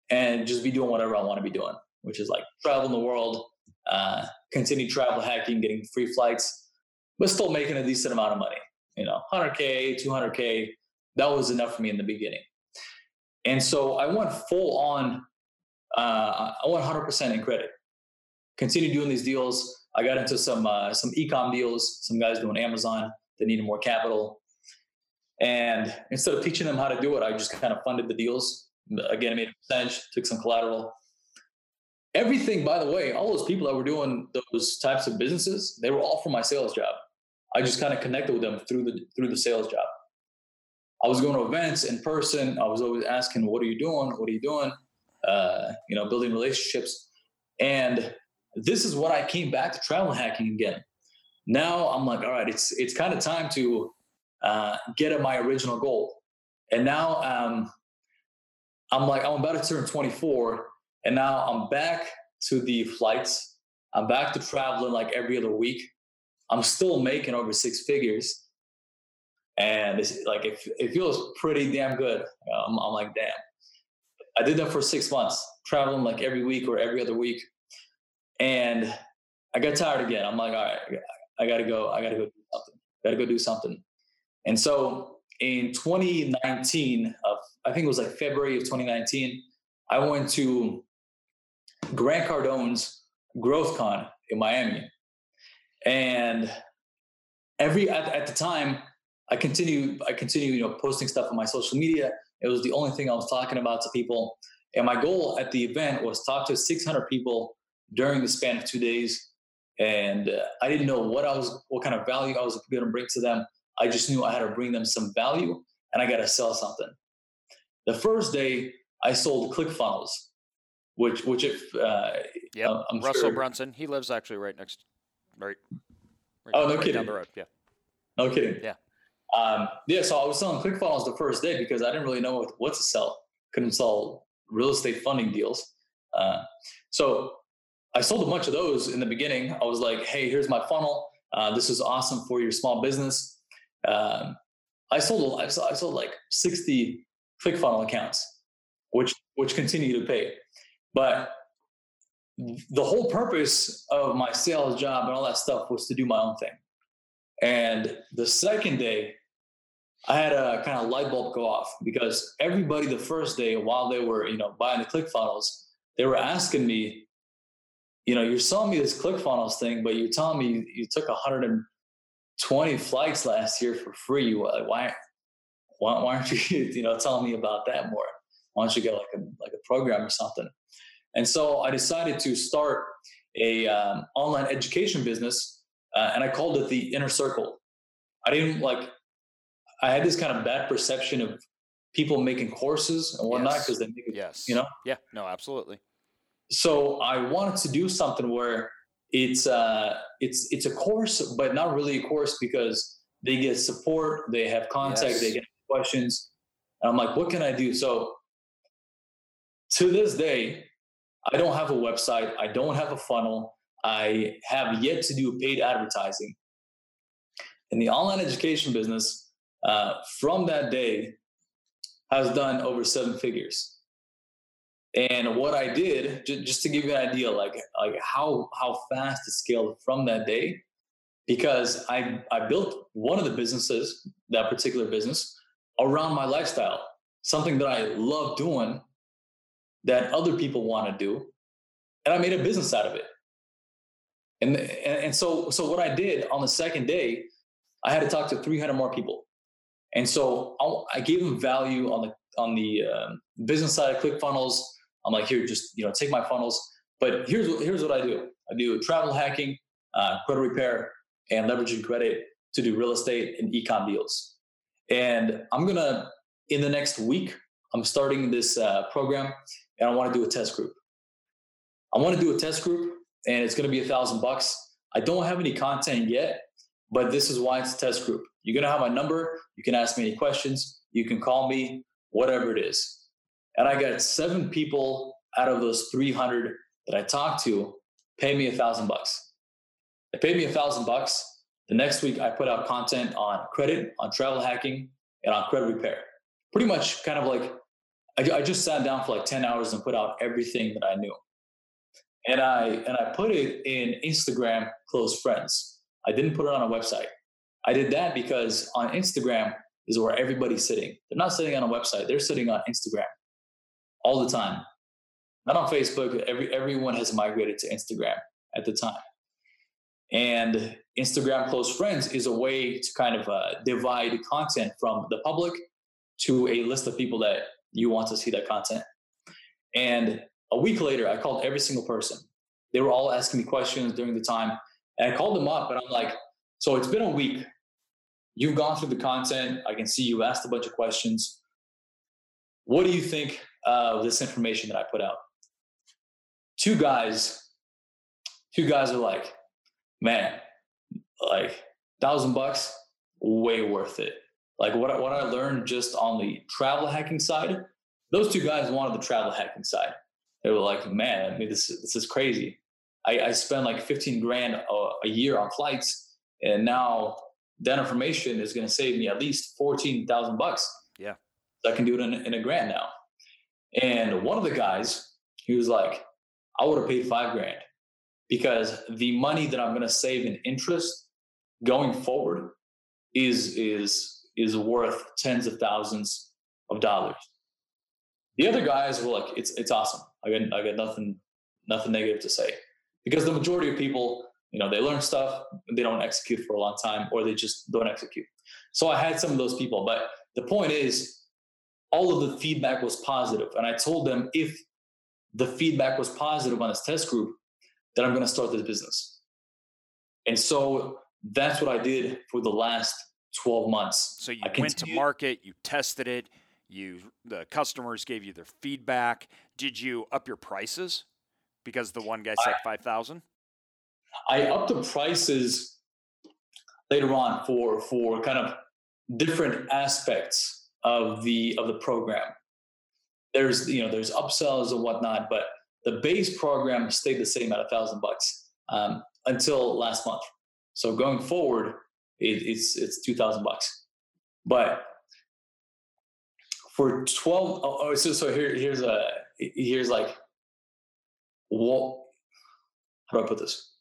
and just be doing whatever I want to be doing, which is like traveling the world, uh, continue travel hacking, getting free flights, but still making a decent amount of money. You know, 100K, 200K, that was enough for me in the beginning. And so I went full on, uh, I went 100% in credit. Continue doing these deals. I got into some uh, some ecom deals. Some guys doing Amazon that needed more capital, and instead of teaching them how to do it, I just kind of funded the deals. Again, I made a percentage, took some collateral. Everything, by the way, all those people that were doing those types of businesses, they were all from my sales job. I just kind of connected with them through the through the sales job. I was going to events in person. I was always asking, "What are you doing? What are you doing?" Uh, you know, building relationships. And this is what I came back to travel hacking again. Now I'm like, all right, it's it's kind of time to uh, get at my original goal. And now um, I'm like, I'm about to turn 24, and now I'm back to the flights. I'm back to traveling like every other week. I'm still making over six figures, and it's like it, it feels pretty damn good. I'm, I'm like, damn. I did that for six months, traveling like every week or every other week and I got tired again. I'm like, all right, I gotta go. I gotta go do something. Gotta go do something. And so in 2019, of I think it was like February of 2019, I went to Grant Cardone's GrowthCon in Miami, and every at, at the time, I continue I continue you know posting stuff on my social media. It was the only thing I was talking about to people. And my goal at the event was talk to 600 people during the span of two days. And uh, I didn't know what I was, what kind of value I was going to bring to them. I just knew I had to bring them some value and I got to sell something. The first day I sold ClickFunnels, which, which if, uh, yeah, Russell sure. Brunson, he lives actually right next, right. right oh, no right kidding. Down the road. Yeah. No kidding. Yeah. Um, yeah. So I was selling ClickFunnels the first day because I didn't really know what, what to sell. Couldn't sell real estate funding deals. Uh, so I sold a bunch of those in the beginning. I was like, hey, here's my funnel. Uh, this is awesome for your small business. Um, I sold I sold, I sold like 60 ClickFunnel accounts, which which continue to pay. But the whole purpose of my sales job and all that stuff was to do my own thing. And the second day, I had a kind of light bulb go off because everybody the first day while they were, you know, buying the ClickFunnels, they were asking me, you know, you're selling me this ClickFunnels thing, but you're telling me you took 120 flights last year for free. Why, why, why aren't you, you know, telling me about that more? Why don't you get like a, like a program or something? And so I decided to start a um, online education business, uh, and I called it the Inner Circle. I didn't like. I had this kind of bad perception of people making courses and whatnot because yes. they make it, yes, you know. Yeah, no, absolutely so I wanted to do something where it's uh it's it's a course, but not really a course because they get support, they have contact, yes. they get questions. And I'm like, what can I do? So to this day, I don't have a website, I don't have a funnel, I have yet to do paid advertising. In the online education business, uh, from that day, has done over seven figures. And what I did, just to give you an idea, like like how how fast it scaled from that day, because I I built one of the businesses, that particular business, around my lifestyle, something that I love doing, that other people want to do, and I made a business out of it. And and so so what I did on the second day, I had to talk to 300 more people, and so I, I gave them value on the on the um, business side of ClickFunnels I'm like, here, just you know, take my funnels. But here's what here's what I do. I do travel hacking, uh, credit repair, and leveraging credit to do real estate and ecom deals. And I'm gonna in the next week, I'm starting this uh, program and I want to do a test group. I want to do a test group and it's to be a thousand bucks. I don't have any content yet, but this is why it's a test group. You're to have my number. You can ask me any questions. You can call me, whatever it is. And I got seven people out of those 300 that I talked to pay me a thousand bucks. They paid me a thousand bucks. The next week, I put out content on credit, on travel hacking, and on credit repair. Pretty much kind of like I, I just sat down for like 10 hours and put out everything that I knew. And I and I put it in Instagram close friends. I didn't put it on a website. I did that because on Instagram is where everybody's sitting. They're not sitting on a website, they're sitting on Instagram all the time. Not on Facebook. Every everyone has migrated to Instagram at the time. And Instagram close friends is a way to kind of uh, divide content from the public to a list of people that you want to see that content. And a week later, I called every single person. They were all asking me questions during the time. And I called them up and I'm like, so it's been a week. You've gone through the content. I can see you asked a bunch of questions. What do you think of this information that I put out? Two guys, two guys are like, man, like thousand bucks, way worth it. Like what, what I learned just on the travel hacking side, those two guys wanted the travel hacking side. They were like, man, I mean, this, this is crazy. I, I spend like 15 grand a, a year on flights and now that information is going to save me at least 14,000 bucks. Yeah. I can do it in, in a grand now. And one of the guys, he was like, I would have paid five grand because the money that I'm going to save in interest going forward is is is worth tens of thousands of dollars. The other guys were like, it's it's awesome. I got I got nothing nothing negative to say because the majority of people, you know, they learn stuff, they don't execute for a long time, or they just don't execute. So I had some of those people, but the point is, all of the feedback was positive, and I told them if the feedback was positive on this test group, then I'm going to start this business. And so that's what I did for the last 12 months. So you went to market, you tested it, you the customers gave you their feedback. Did you up your prices because the one guy said 5000? I upped the prices later on for for kind of different aspects of the of the program. There's you know there's upsells and whatnot, but the base program stayed the same at a thousand bucks um, until last month. So going forward, it, it's it's two thousand bucks. But for twelve, oh, oh so so here here's a here's like what how do I put this?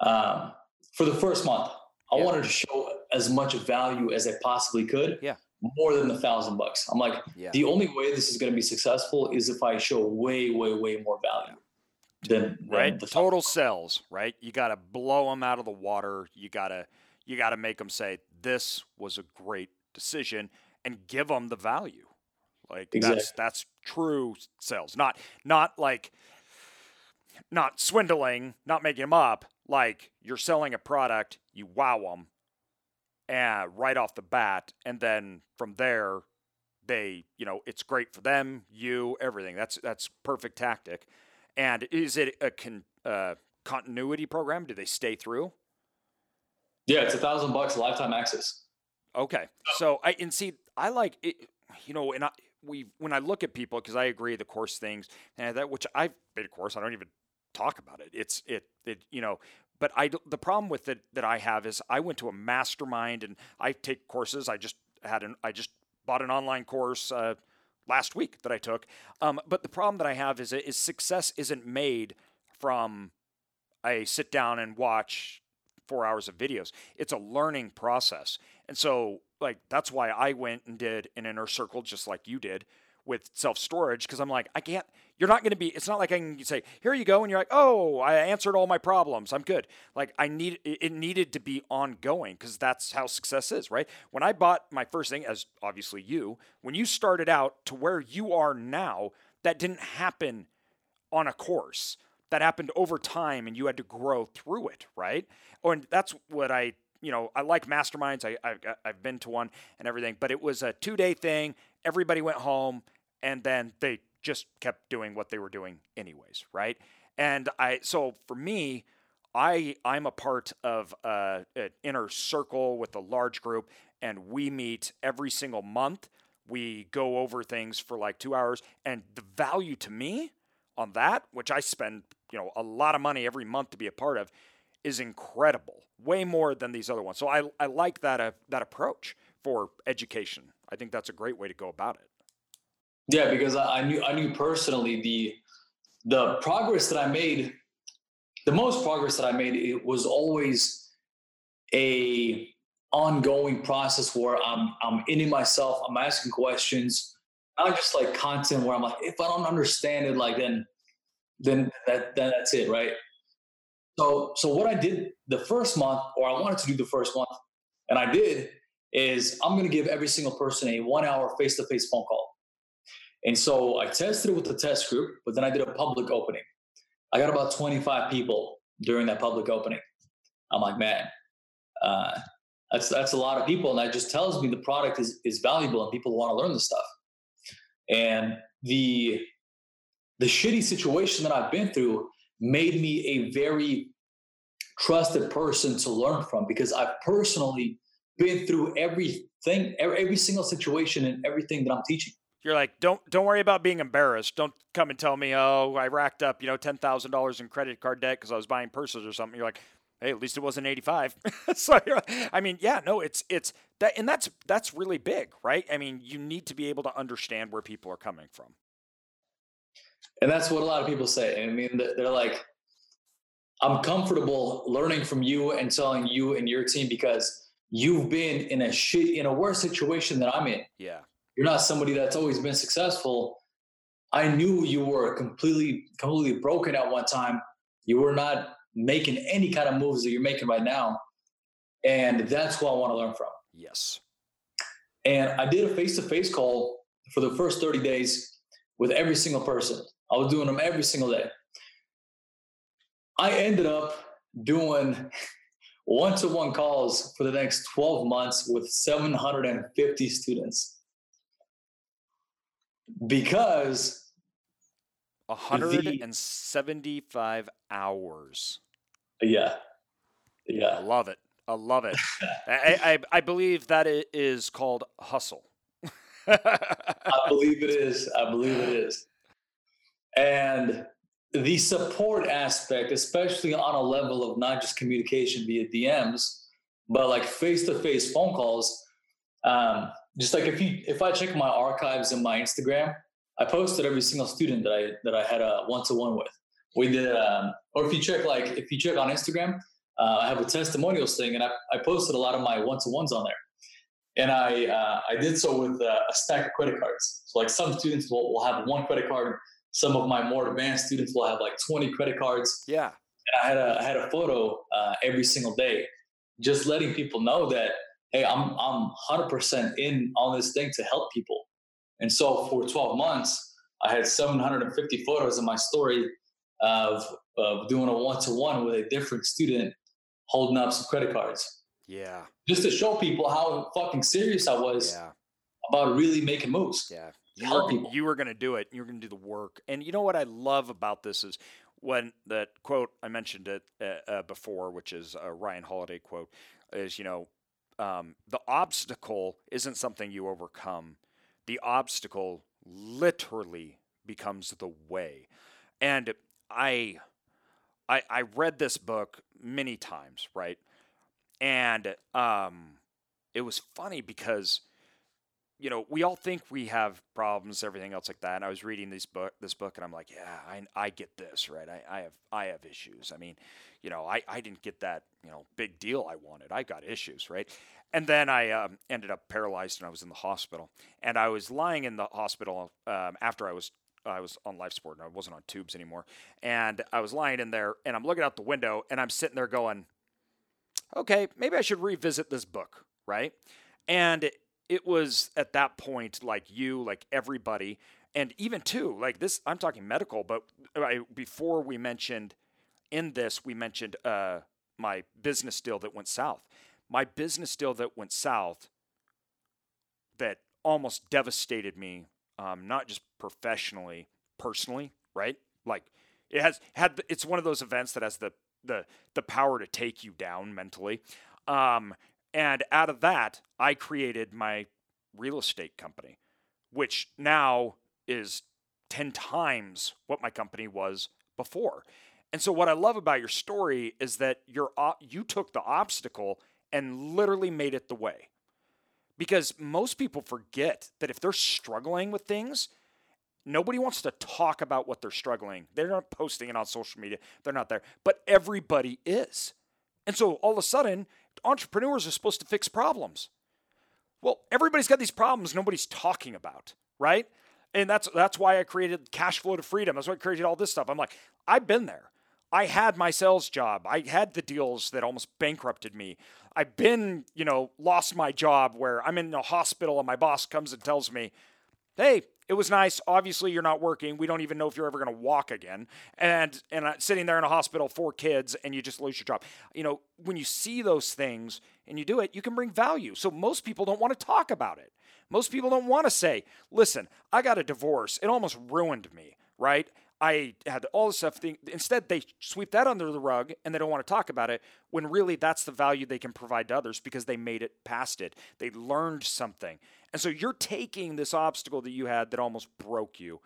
Um, for the first month, I yeah. wanted to show as much value as I possibly could. Yeah. More than a thousand bucks. I'm like, yeah. the only way this is going to be successful is if I show way, way, way more value. Than, right the total sales right you got to blow them out of the water you got to you got to make them say this was a great decision and give them the value. Like exactly. that's that's true sales, not not like not swindling, not making them up. Like you're selling a product, you wow them, and right off the bat, and then from there, they you know it's great for them, you, everything. That's that's perfect tactic. And is it a con, uh, continuity program? Do they stay through? Yeah, it's a thousand bucks lifetime access. Okay, so I and see, I like it. You know, and I we when I look at people because I agree the course things and that which I've made a course. I don't even talk about it. It's it it you know. But I the problem with it that I have is I went to a mastermind and I take courses. I just had an I just bought an online course. Uh, last week that I took. Um, but the problem that I have is is success isn't made from I sit down and watch four hours of videos. It's a learning process. And so, like, that's why I went and did an inner circle just like you did with self storage because I'm like, I can't, you're not going to be, it's not like I can say, here you go. And you're like, oh, I answered all my problems. I'm good. Like, I need, it needed to be ongoing because that's how success is, right? When I bought my first thing, as obviously you, when you started out to where you are now, that didn't happen on a course that happened over time and you had to grow through it, right? Oh, and that's what I, you know, I like masterminds. I, I've, I've been to one and everything, but it was a two day thing. Everybody went home. And then they just kept doing what they were doing anyways, right? And I so for me, I I'm a part of uh, an inner circle with a large group, and we meet every single month. We go over things for like two hours, and the value to me on that, which I spend you know a lot of money every month to be a part of, is incredible. Way more than these other ones. So I I like that uh, that approach for education. I think that's a great way to go about it. Yeah, because I, knew I knew personally the the progress that I made, the most progress that I made, it was always a ongoing process where I'm I'm in myself, I'm asking questions, not just like content where I'm like, if I don't understand it, like then then that then that's it, right? So so what I did the first month, or I wanted to do the first month, and I did, is I'm gonna give every single person a one hour face-to-face phone call. And so I tested it with the test group, but then I did a public opening. I got about 25 people during that public opening. I'm like, man, uh, that's that's a lot of people, and that just tells me the product is is valuable and people want to learn this stuff. And the the shitty situation that I've been through made me a very trusted person to learn from because I've personally been through everything, every, every single situation and everything that I'm teaching. You're like, don't don't worry about being embarrassed. Don't come and tell me, oh, I racked up, you know, ten thousand dollars in credit card debt because I was buying purses or something. You're like, hey, at least it wasn't 85. so I mean, yeah, no, it's it's that, and that's that's really big, right? I mean, you need to be able to understand where people are coming from. And that's what a lot of people say. I mean, they're like, I'm comfortable learning from you and telling you and your team because you've been in a shit in a worse situation than I'm in. Yeah. You're not somebody that's always been successful. I knew you were completely completely broken at one time. You were not making any kind of moves that you're making right now. And that's what I want to learn from. Yes. And I did a face to face call for the first 30 days with every single person. I was doing them every single day. I ended up doing one to one calls for the next 12 months with 750 students because 175 the, hours. Yeah. Yeah. I love it. I love it. I, I, I believe that it is called hustle. I believe it is. I believe it is. And the support aspect, especially on a level of not just communication via DMs, but like face to face phone calls. Um, just like if you if I check my archives in my Instagram, I posted every single student that I that I had a one to one with. We did, um, or if you check like if you check on Instagram, uh, I have a testimonials thing, and I, I posted a lot of my one to ones on there. And I uh, I did so with uh, a stack of credit cards. So like some students will, will have one credit card, some of my more advanced students will have like 20 credit cards. Yeah. And I had a I had a photo uh, every single day, just letting people know that hey, I'm I'm 100% in on this thing to help people. And so for 12 months, I had 750 photos in my story of, of doing a one to one with a different student holding up some credit cards. Yeah. Just to show people how fucking serious I was yeah. about really making moves. Yeah. You were, you were going to do it. You were going to do the work. And you know what I love about this is when that quote I mentioned it uh, uh, before, which is a Ryan Holiday quote, is you know um, the obstacle isn't something you overcome the obstacle literally becomes the way. And I, I, I read this book many times, right? And um, it was funny because, you know, we all think we have problems, everything else like that. And I was reading this book, this book, and I'm like, yeah, I, I get this, right? I, I have, I have issues. I mean, you know, I, I didn't get that, you know, big deal I wanted. I got issues, right? And then I um, ended up paralyzed and I was in the hospital. And I was lying in the hospital um, after I was I was on life support and I wasn't on tubes anymore. And I was lying in there and I'm looking out the window and I'm sitting there going, okay, maybe I should revisit this book, right? And it was at that point like you, like everybody, and even too, like this, I'm talking medical, but I, before we mentioned in this, we mentioned uh, my business deal that went south my business deal that went south that almost devastated me um, not just professionally, personally, right? Like it has had. It's one of those events that has the the the power to take you down mentally. Um, and out of that, I created my real estate company, which now is 10 times what my company was before. And so what I love about your story is that you're you took the obstacle and literally made it the way. Because most people forget that if they're struggling with things, nobody wants to talk about what they're struggling. They're not posting it on social media. They're not there. But everybody is. And so all of a sudden, entrepreneurs are supposed to fix problems. Well, everybody's got these problems nobody's talking about, right? And that's that's why I created cash flow to freedom. That's why I created all this stuff. I'm like, I've been there. I had my sales job. I had the deals that almost bankrupted me. I've been, you know, lost my job where I'm in a hospital and my boss comes and tells me, "Hey, it was nice. Obviously, you're not working. We don't even know if you're ever going to walk again." And and I'm sitting there in a hospital, four kids, and you just lose your job. You know, when you see those things and you do it, you can bring value. So most people don't want to talk about it. Most people don't want to say, "Listen, I got a divorce. It almost ruined me." Right? I had all this stuff. Instead, they sweep that under the rug and they don't want to talk about it when really that's the value they can provide to others because they made it past it. They learned something. And so you're taking this obstacle that you had that almost broke you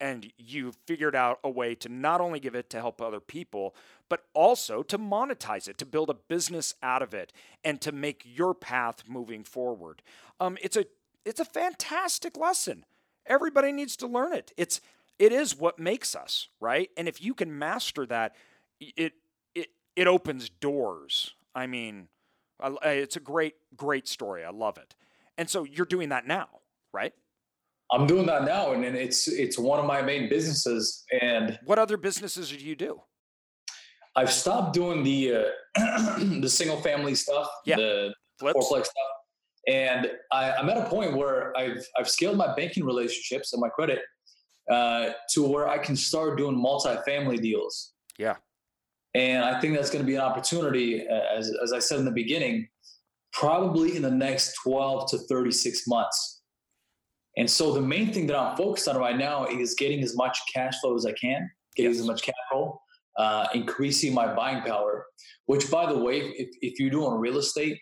and you figured out a way to not only give it to help other people, but also to monetize it, to build a business out of it, and to make your path moving forward. Um, it's a it's a fantastic lesson. Everybody needs to learn it. It's it is what makes us, right? And if you can master that, it it it opens doors. I mean, it's a great great story. I love it. And so you're doing that now, right? I'm doing that now, and it's it's one of my main businesses. And what other businesses do you do? I've stopped doing the uh, the single family stuff, yeah. the Flips. fourplex stuff, and I, I'm at a point where I've I've scaled my banking relationships and my credit uh, to where I can start doing multi-family deals. Yeah. And I think that's going to be an opportunity, uh, as, as I said in the beginning, probably in the next 12 to 36 months. And so the main thing that I'm focused on right now is getting as much cash flow as I can, getting yes. as much capital, uh, increasing my buying power, which, by the way, if, if you're doing real estate,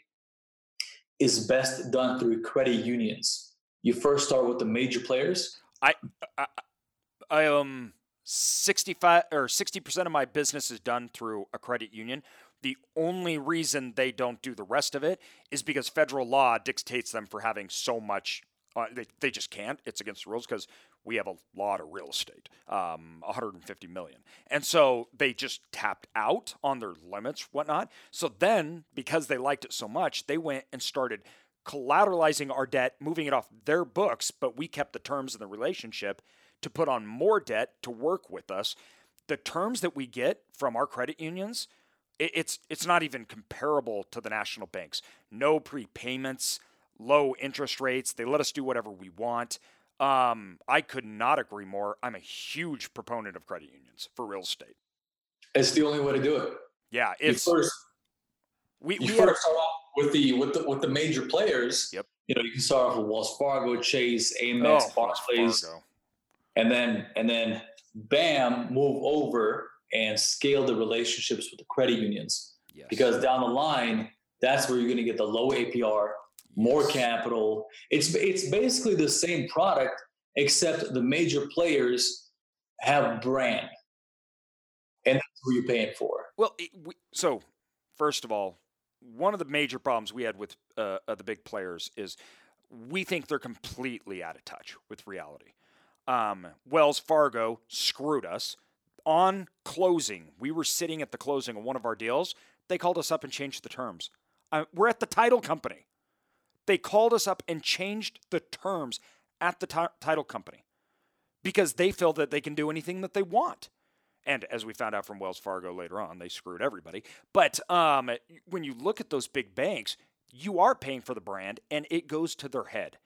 is best done through credit unions. You first start with the major players. I, I I am 65 or 60% of my business is done through a credit union. The only reason they don't do the rest of it is because federal law dictates them for having so much. Uh, they, they just can't. It's against the rules because we have a lot of real estate, um, 150 million. And so they just tapped out on their limits, whatnot. So then, because they liked it so much, they went and started collateralizing our debt, moving it off their books, but we kept the terms of the relationship to put on more debt to work with us. The terms that we get from our credit unions, it's it's not even comparable to the national banks. No prepayments, low interest rates. They let us do whatever we want. Um, I could not agree more. I'm a huge proponent of credit unions for real estate. It's the only way to do it. Yeah, it's you first. We, you we first start off with the with the with the major players. Yep. You know, you can start off with Wells Fargo, Chase, Amex, oh, Barclays. Fargo and then and then bam move over and scale the relationships with the credit unions. Yes. because down the line that's where you're going to get the low apr more capital. It's it's basically the same product except the major players have brand. And that's who you're paying for. Well it, we, so first of all one of the major problems we had with uh, the big players is we think they're completely out of touch with reality um, Wells Fargo screwed us. On closing, we were sitting at the closing of one of our deals. They called us up and changed the terms. Uh, we're at the title company. They called us up and changed the terms at the t- title company because they feel that they can do anything that they want. And as we found out from Wells Fargo later on, they screwed everybody. But um, when you look at those big banks, you are paying for the brand and it goes to their head.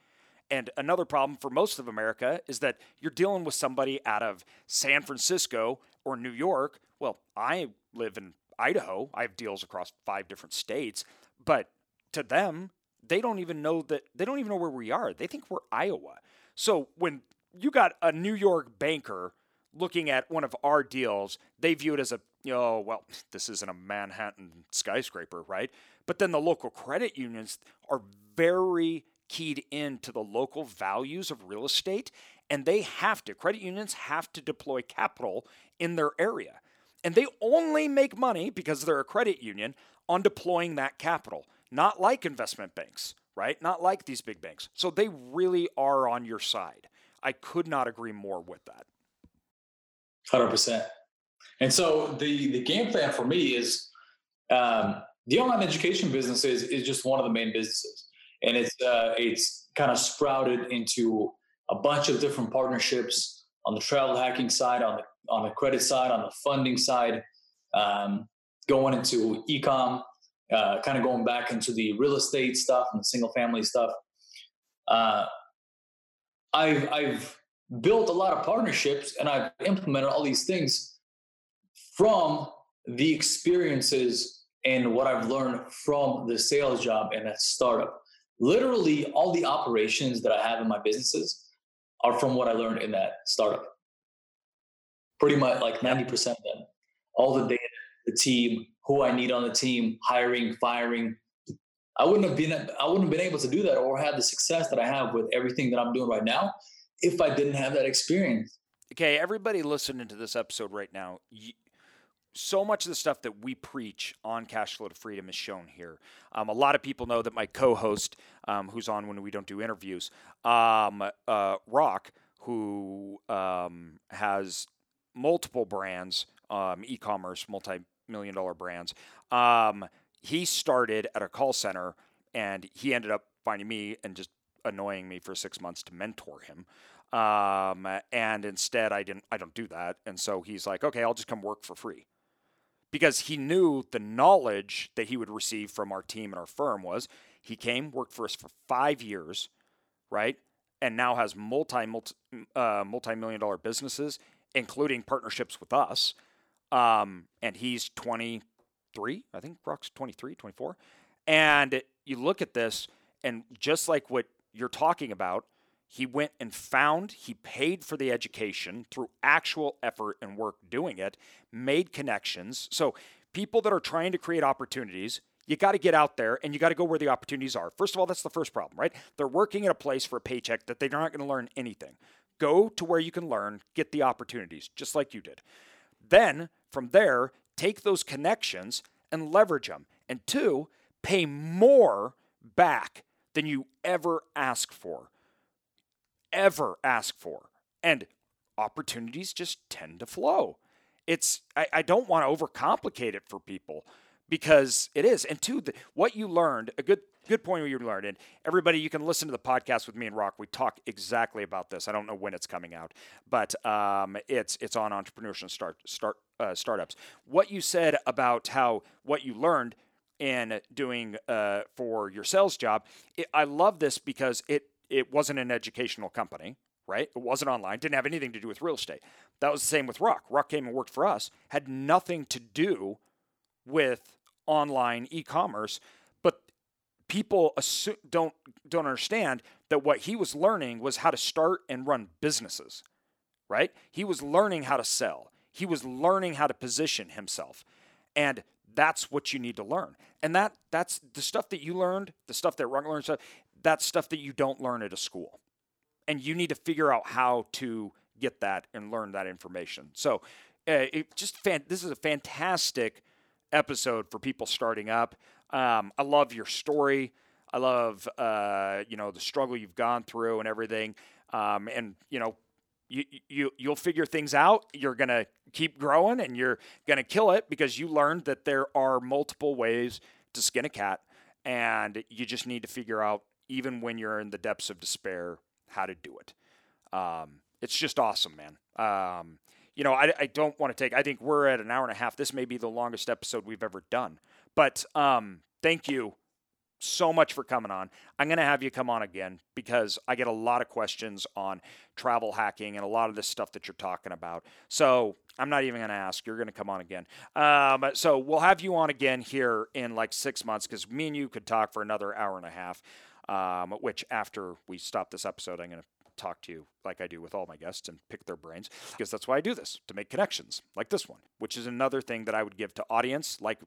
And another problem for most of America is that you're dealing with somebody out of San Francisco or New York. Well, I live in Idaho. I have deals across five different states, but to them, they don't even know that they don't even know where we are. They think we're Iowa. So when you got a New York banker looking at one of our deals, they view it as a, oh, well, this isn't a Manhattan skyscraper, right? But then the local credit unions are very keyed in to the local values of real estate, and they have to, credit unions have to deploy capital in their area. And they only make money because they're a credit union on deploying that capital, not like investment banks, right? Not like these big banks. So they really are on your side. I could not agree more with that. Hundred percent. And so the the game plan for me is um, the online education business is is just one of the main businesses, and it's uh, it's kind of sprouted into a bunch of different partnerships on the travel hacking side, on the on the credit side, on the funding side, um, going into ecom, uh, kind of going back into the real estate stuff and the single family stuff. Uh, I've I've built a lot of partnerships and I've implemented all these things from the experiences and what I've learned from the sales job and that startup. Literally, all the operations that I have in my businesses are from what I learned in that startup. Pretty much like 90% of them. All the data, the team, who I need on the team, hiring, firing. I wouldn't have been I wouldn't have been able to do that or have the success that I have with everything that I'm doing right now if I didn't have that experience. Okay, everybody listening to this episode right now, you, so much of the stuff that we preach on Cash Flow to Freedom is shown here. Um, a lot of people know that my co-host, um, who's on when we don't do interviews, um, uh, Rock, who um, has multiple brands, um, e-commerce, multi-million dollar brands. Um, he started at a call center, and he ended up finding me and just annoying me for six months to mentor him. Um, and instead, I didn't. I don't do that. And so he's like, okay, I'll just come work for free, because he knew the knowledge that he would receive from our team and our firm was. He came, worked for us for five years, right, and now has multi multi uh, multi million dollar businesses, including partnerships with us. Um, and he's 23, I think Rock's 23, 24. And you look at this, and just like what you're talking about, he went and found, he paid for the education through actual effort and work doing it, made connections. So, people that are trying to create opportunities, you got to get out there and you got to go where the opportunities are. First of all, that's the first problem, right? They're working at a place for a paycheck that they're not going to learn anything. Go to where you can learn, get the opportunities, just like you did. Then, from there, take those connections and leverage them. And two, pay more back than you ever ask for. Ever ask for. And opportunities just tend to flow. It's I, I don't want to overcomplicate it for people because it is. And two, the, what you learned, a good good point you learned. And everybody, you can listen to the podcast with me and Rock. We talk exactly about this. I don't know when it's coming out, but um, it's it's on entrepreneurship start start uh, startups. What you said about how what you learned in doing uh, for your sales job. It, I love this because it it wasn't an educational company, right? It wasn't online, didn't have anything to do with real estate. That was the same with Rock. Rock came and worked for us, had nothing to do with online e-commerce, but people don't don't understand that what he was learning was how to start and run businesses, right? He was learning how to sell. He was learning how to position himself. And that's what you need to learn. And that that's the stuff that you learned, the stuff that Rock learned, that's stuff that you don't learn at a school. And you need to figure out how to get that and learn that information. So, uh, it just fan- this is a fantastic episode for people starting up. Um, I love your story. I love uh, you know the struggle you've gone through and everything. Um, and you know you, you you'll figure things out. You're gonna keep growing, and you're gonna kill it because you learned that there are multiple ways to skin a cat, and you just need to figure out, even when you're in the depths of despair, how to do it. Um, it's just awesome, man. Um, you know, I, I don't want to take. I think we're at an hour and a half. This may be the longest episode we've ever done, but um, thank you so much for coming on. I'm going to have you come on again because I get a lot of questions on travel hacking and a lot of this stuff that you're talking about. So I'm not even going to ask. You're going to come on again. Um, so we'll have you on again here in like six months because me and you could talk for another hour and a half. Um, which after we stop this episode, I'm going to talk to you like I do with all my guests and pick their brains because that's why I do this to make connections like this one, which is another thing that I would give to audience like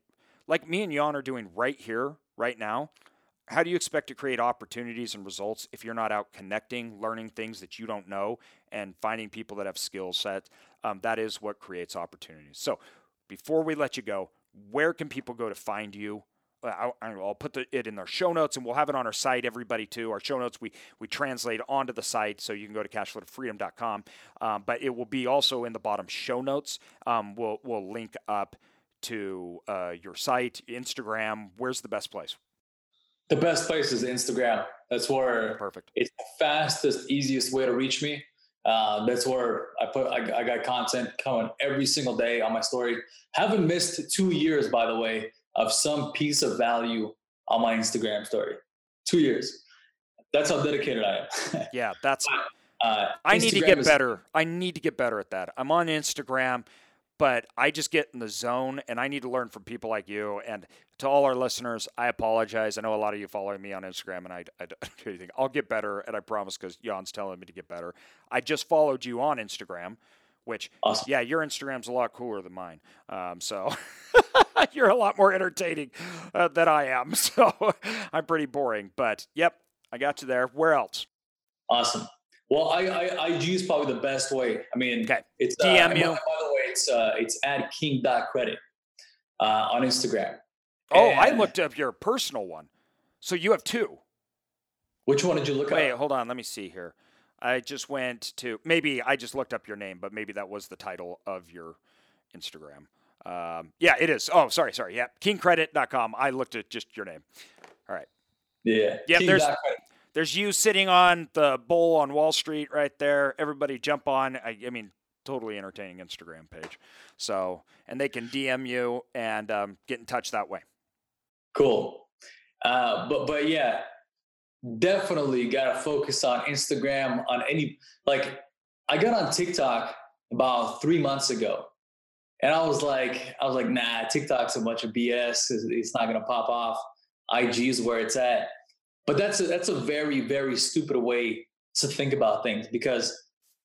like me and Jan are doing right here, right now. How do you expect to create opportunities and results if you're not out connecting, learning things that you don't know, and finding people that have skill sets? Um, that is what creates opportunities. So, before we let you go, where can people go to find you? I'll, I'll put the, it in our show notes, and we'll have it on our site. Everybody too. Our show notes we we translate onto the site, so you can go to cashflowtofreedom.com. Um, but it will be also in the bottom show notes. Um, we'll we'll link up to uh, your site, Instagram. Where's the best place? The best place is Instagram. That's where perfect. It's the fastest, easiest way to reach me. Uh, that's where I put. I, I, got content coming every single day on my story. Haven't missed two years, by the way, of some piece of value on my Instagram story. Two years. That's how dedicated I am. yeah, that's. Uh, I need to get is, better. I need to get better at that. I'm on Instagram but I just get in the zone and I need to learn from people like you. And to all our listeners, I apologize. I know a lot of you following me on Instagram and I, I don't do anything. I'll get better, and I promise because Jan's telling me to get better. I just followed you on Instagram, which, awesome. yeah, your Instagram's a lot cooler than mine. Um, so you're a lot more entertaining uh, than I am. So I'm pretty boring. But yep, I got you there. Where else? Awesome. Well, I, I, IG is probably the best way. I mean, okay. it's DM uh, you. By, by, the way, it's uh, it's at king credit uh, on Instagram. Oh, and I looked up your personal one. So you have two. Which one did you look at? Wait, up? hold on. Let me see here. I just went to maybe I just looked up your name, but maybe that was the title of your Instagram. Um, yeah, it is. Oh, sorry, sorry. Yeah, kingcredit.com. I looked at just your name. All right. Yeah. Yeah. There's there's you sitting on the bull on Wall Street right there. Everybody jump on. I, I mean, totally entertaining Instagram page. So, and they can DM you and um, get in touch that way. Cool. Uh, but but yeah, definitely got to focus on Instagram on any like I got on TikTok about three months ago, and I was like I was like nah TikTok's a bunch of BS. It's, not gonna pop off. IG is where it's at. But that's a, that's a very very stupid way to think about things because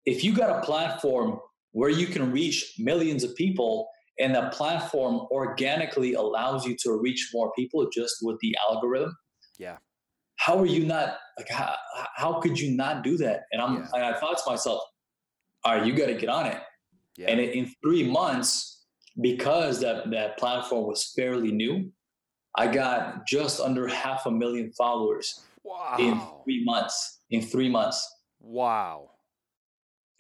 if you got a platform where you can reach millions of people and the platform organically allows you to reach more people just with the algorithm yeah how are you not like how, how could you not do that and i'm yeah. and i thought to myself all right you got to get on it yeah. and in three months because that that platform was fairly new I got just under half a million followers wow. in three months. In three months. Wow.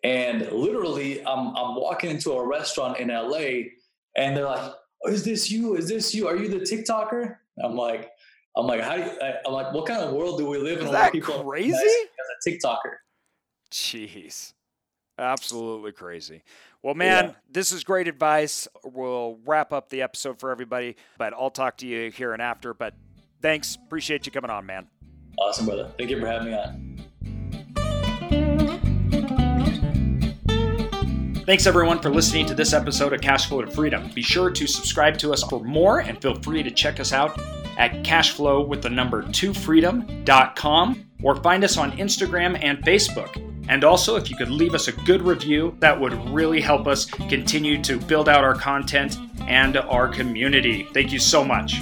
And literally, I'm I'm walking into a restaurant in LA, and they're like, oh, "Is this you? Is this you? Are you the TikToker?" I'm like, I'm like, how do you, I'm like, what kind of world do we live in? Is that people crazy? As a TikToker. Jeez, absolutely crazy. Well, man, yeah. this is great advice. We'll wrap up the episode for everybody, but I'll talk to you here and after. But thanks. Appreciate you coming on, man. Awesome, brother. Thank you for having me on. Thanks everyone for listening to this episode of Cash Flow to Freedom. Be sure to subscribe to us for more and feel free to check us out at cashflow with the number 2freedom.com or find us on Instagram and Facebook. And also, if you could leave us a good review, that would really help us continue to build out our content and our community. Thank you so much.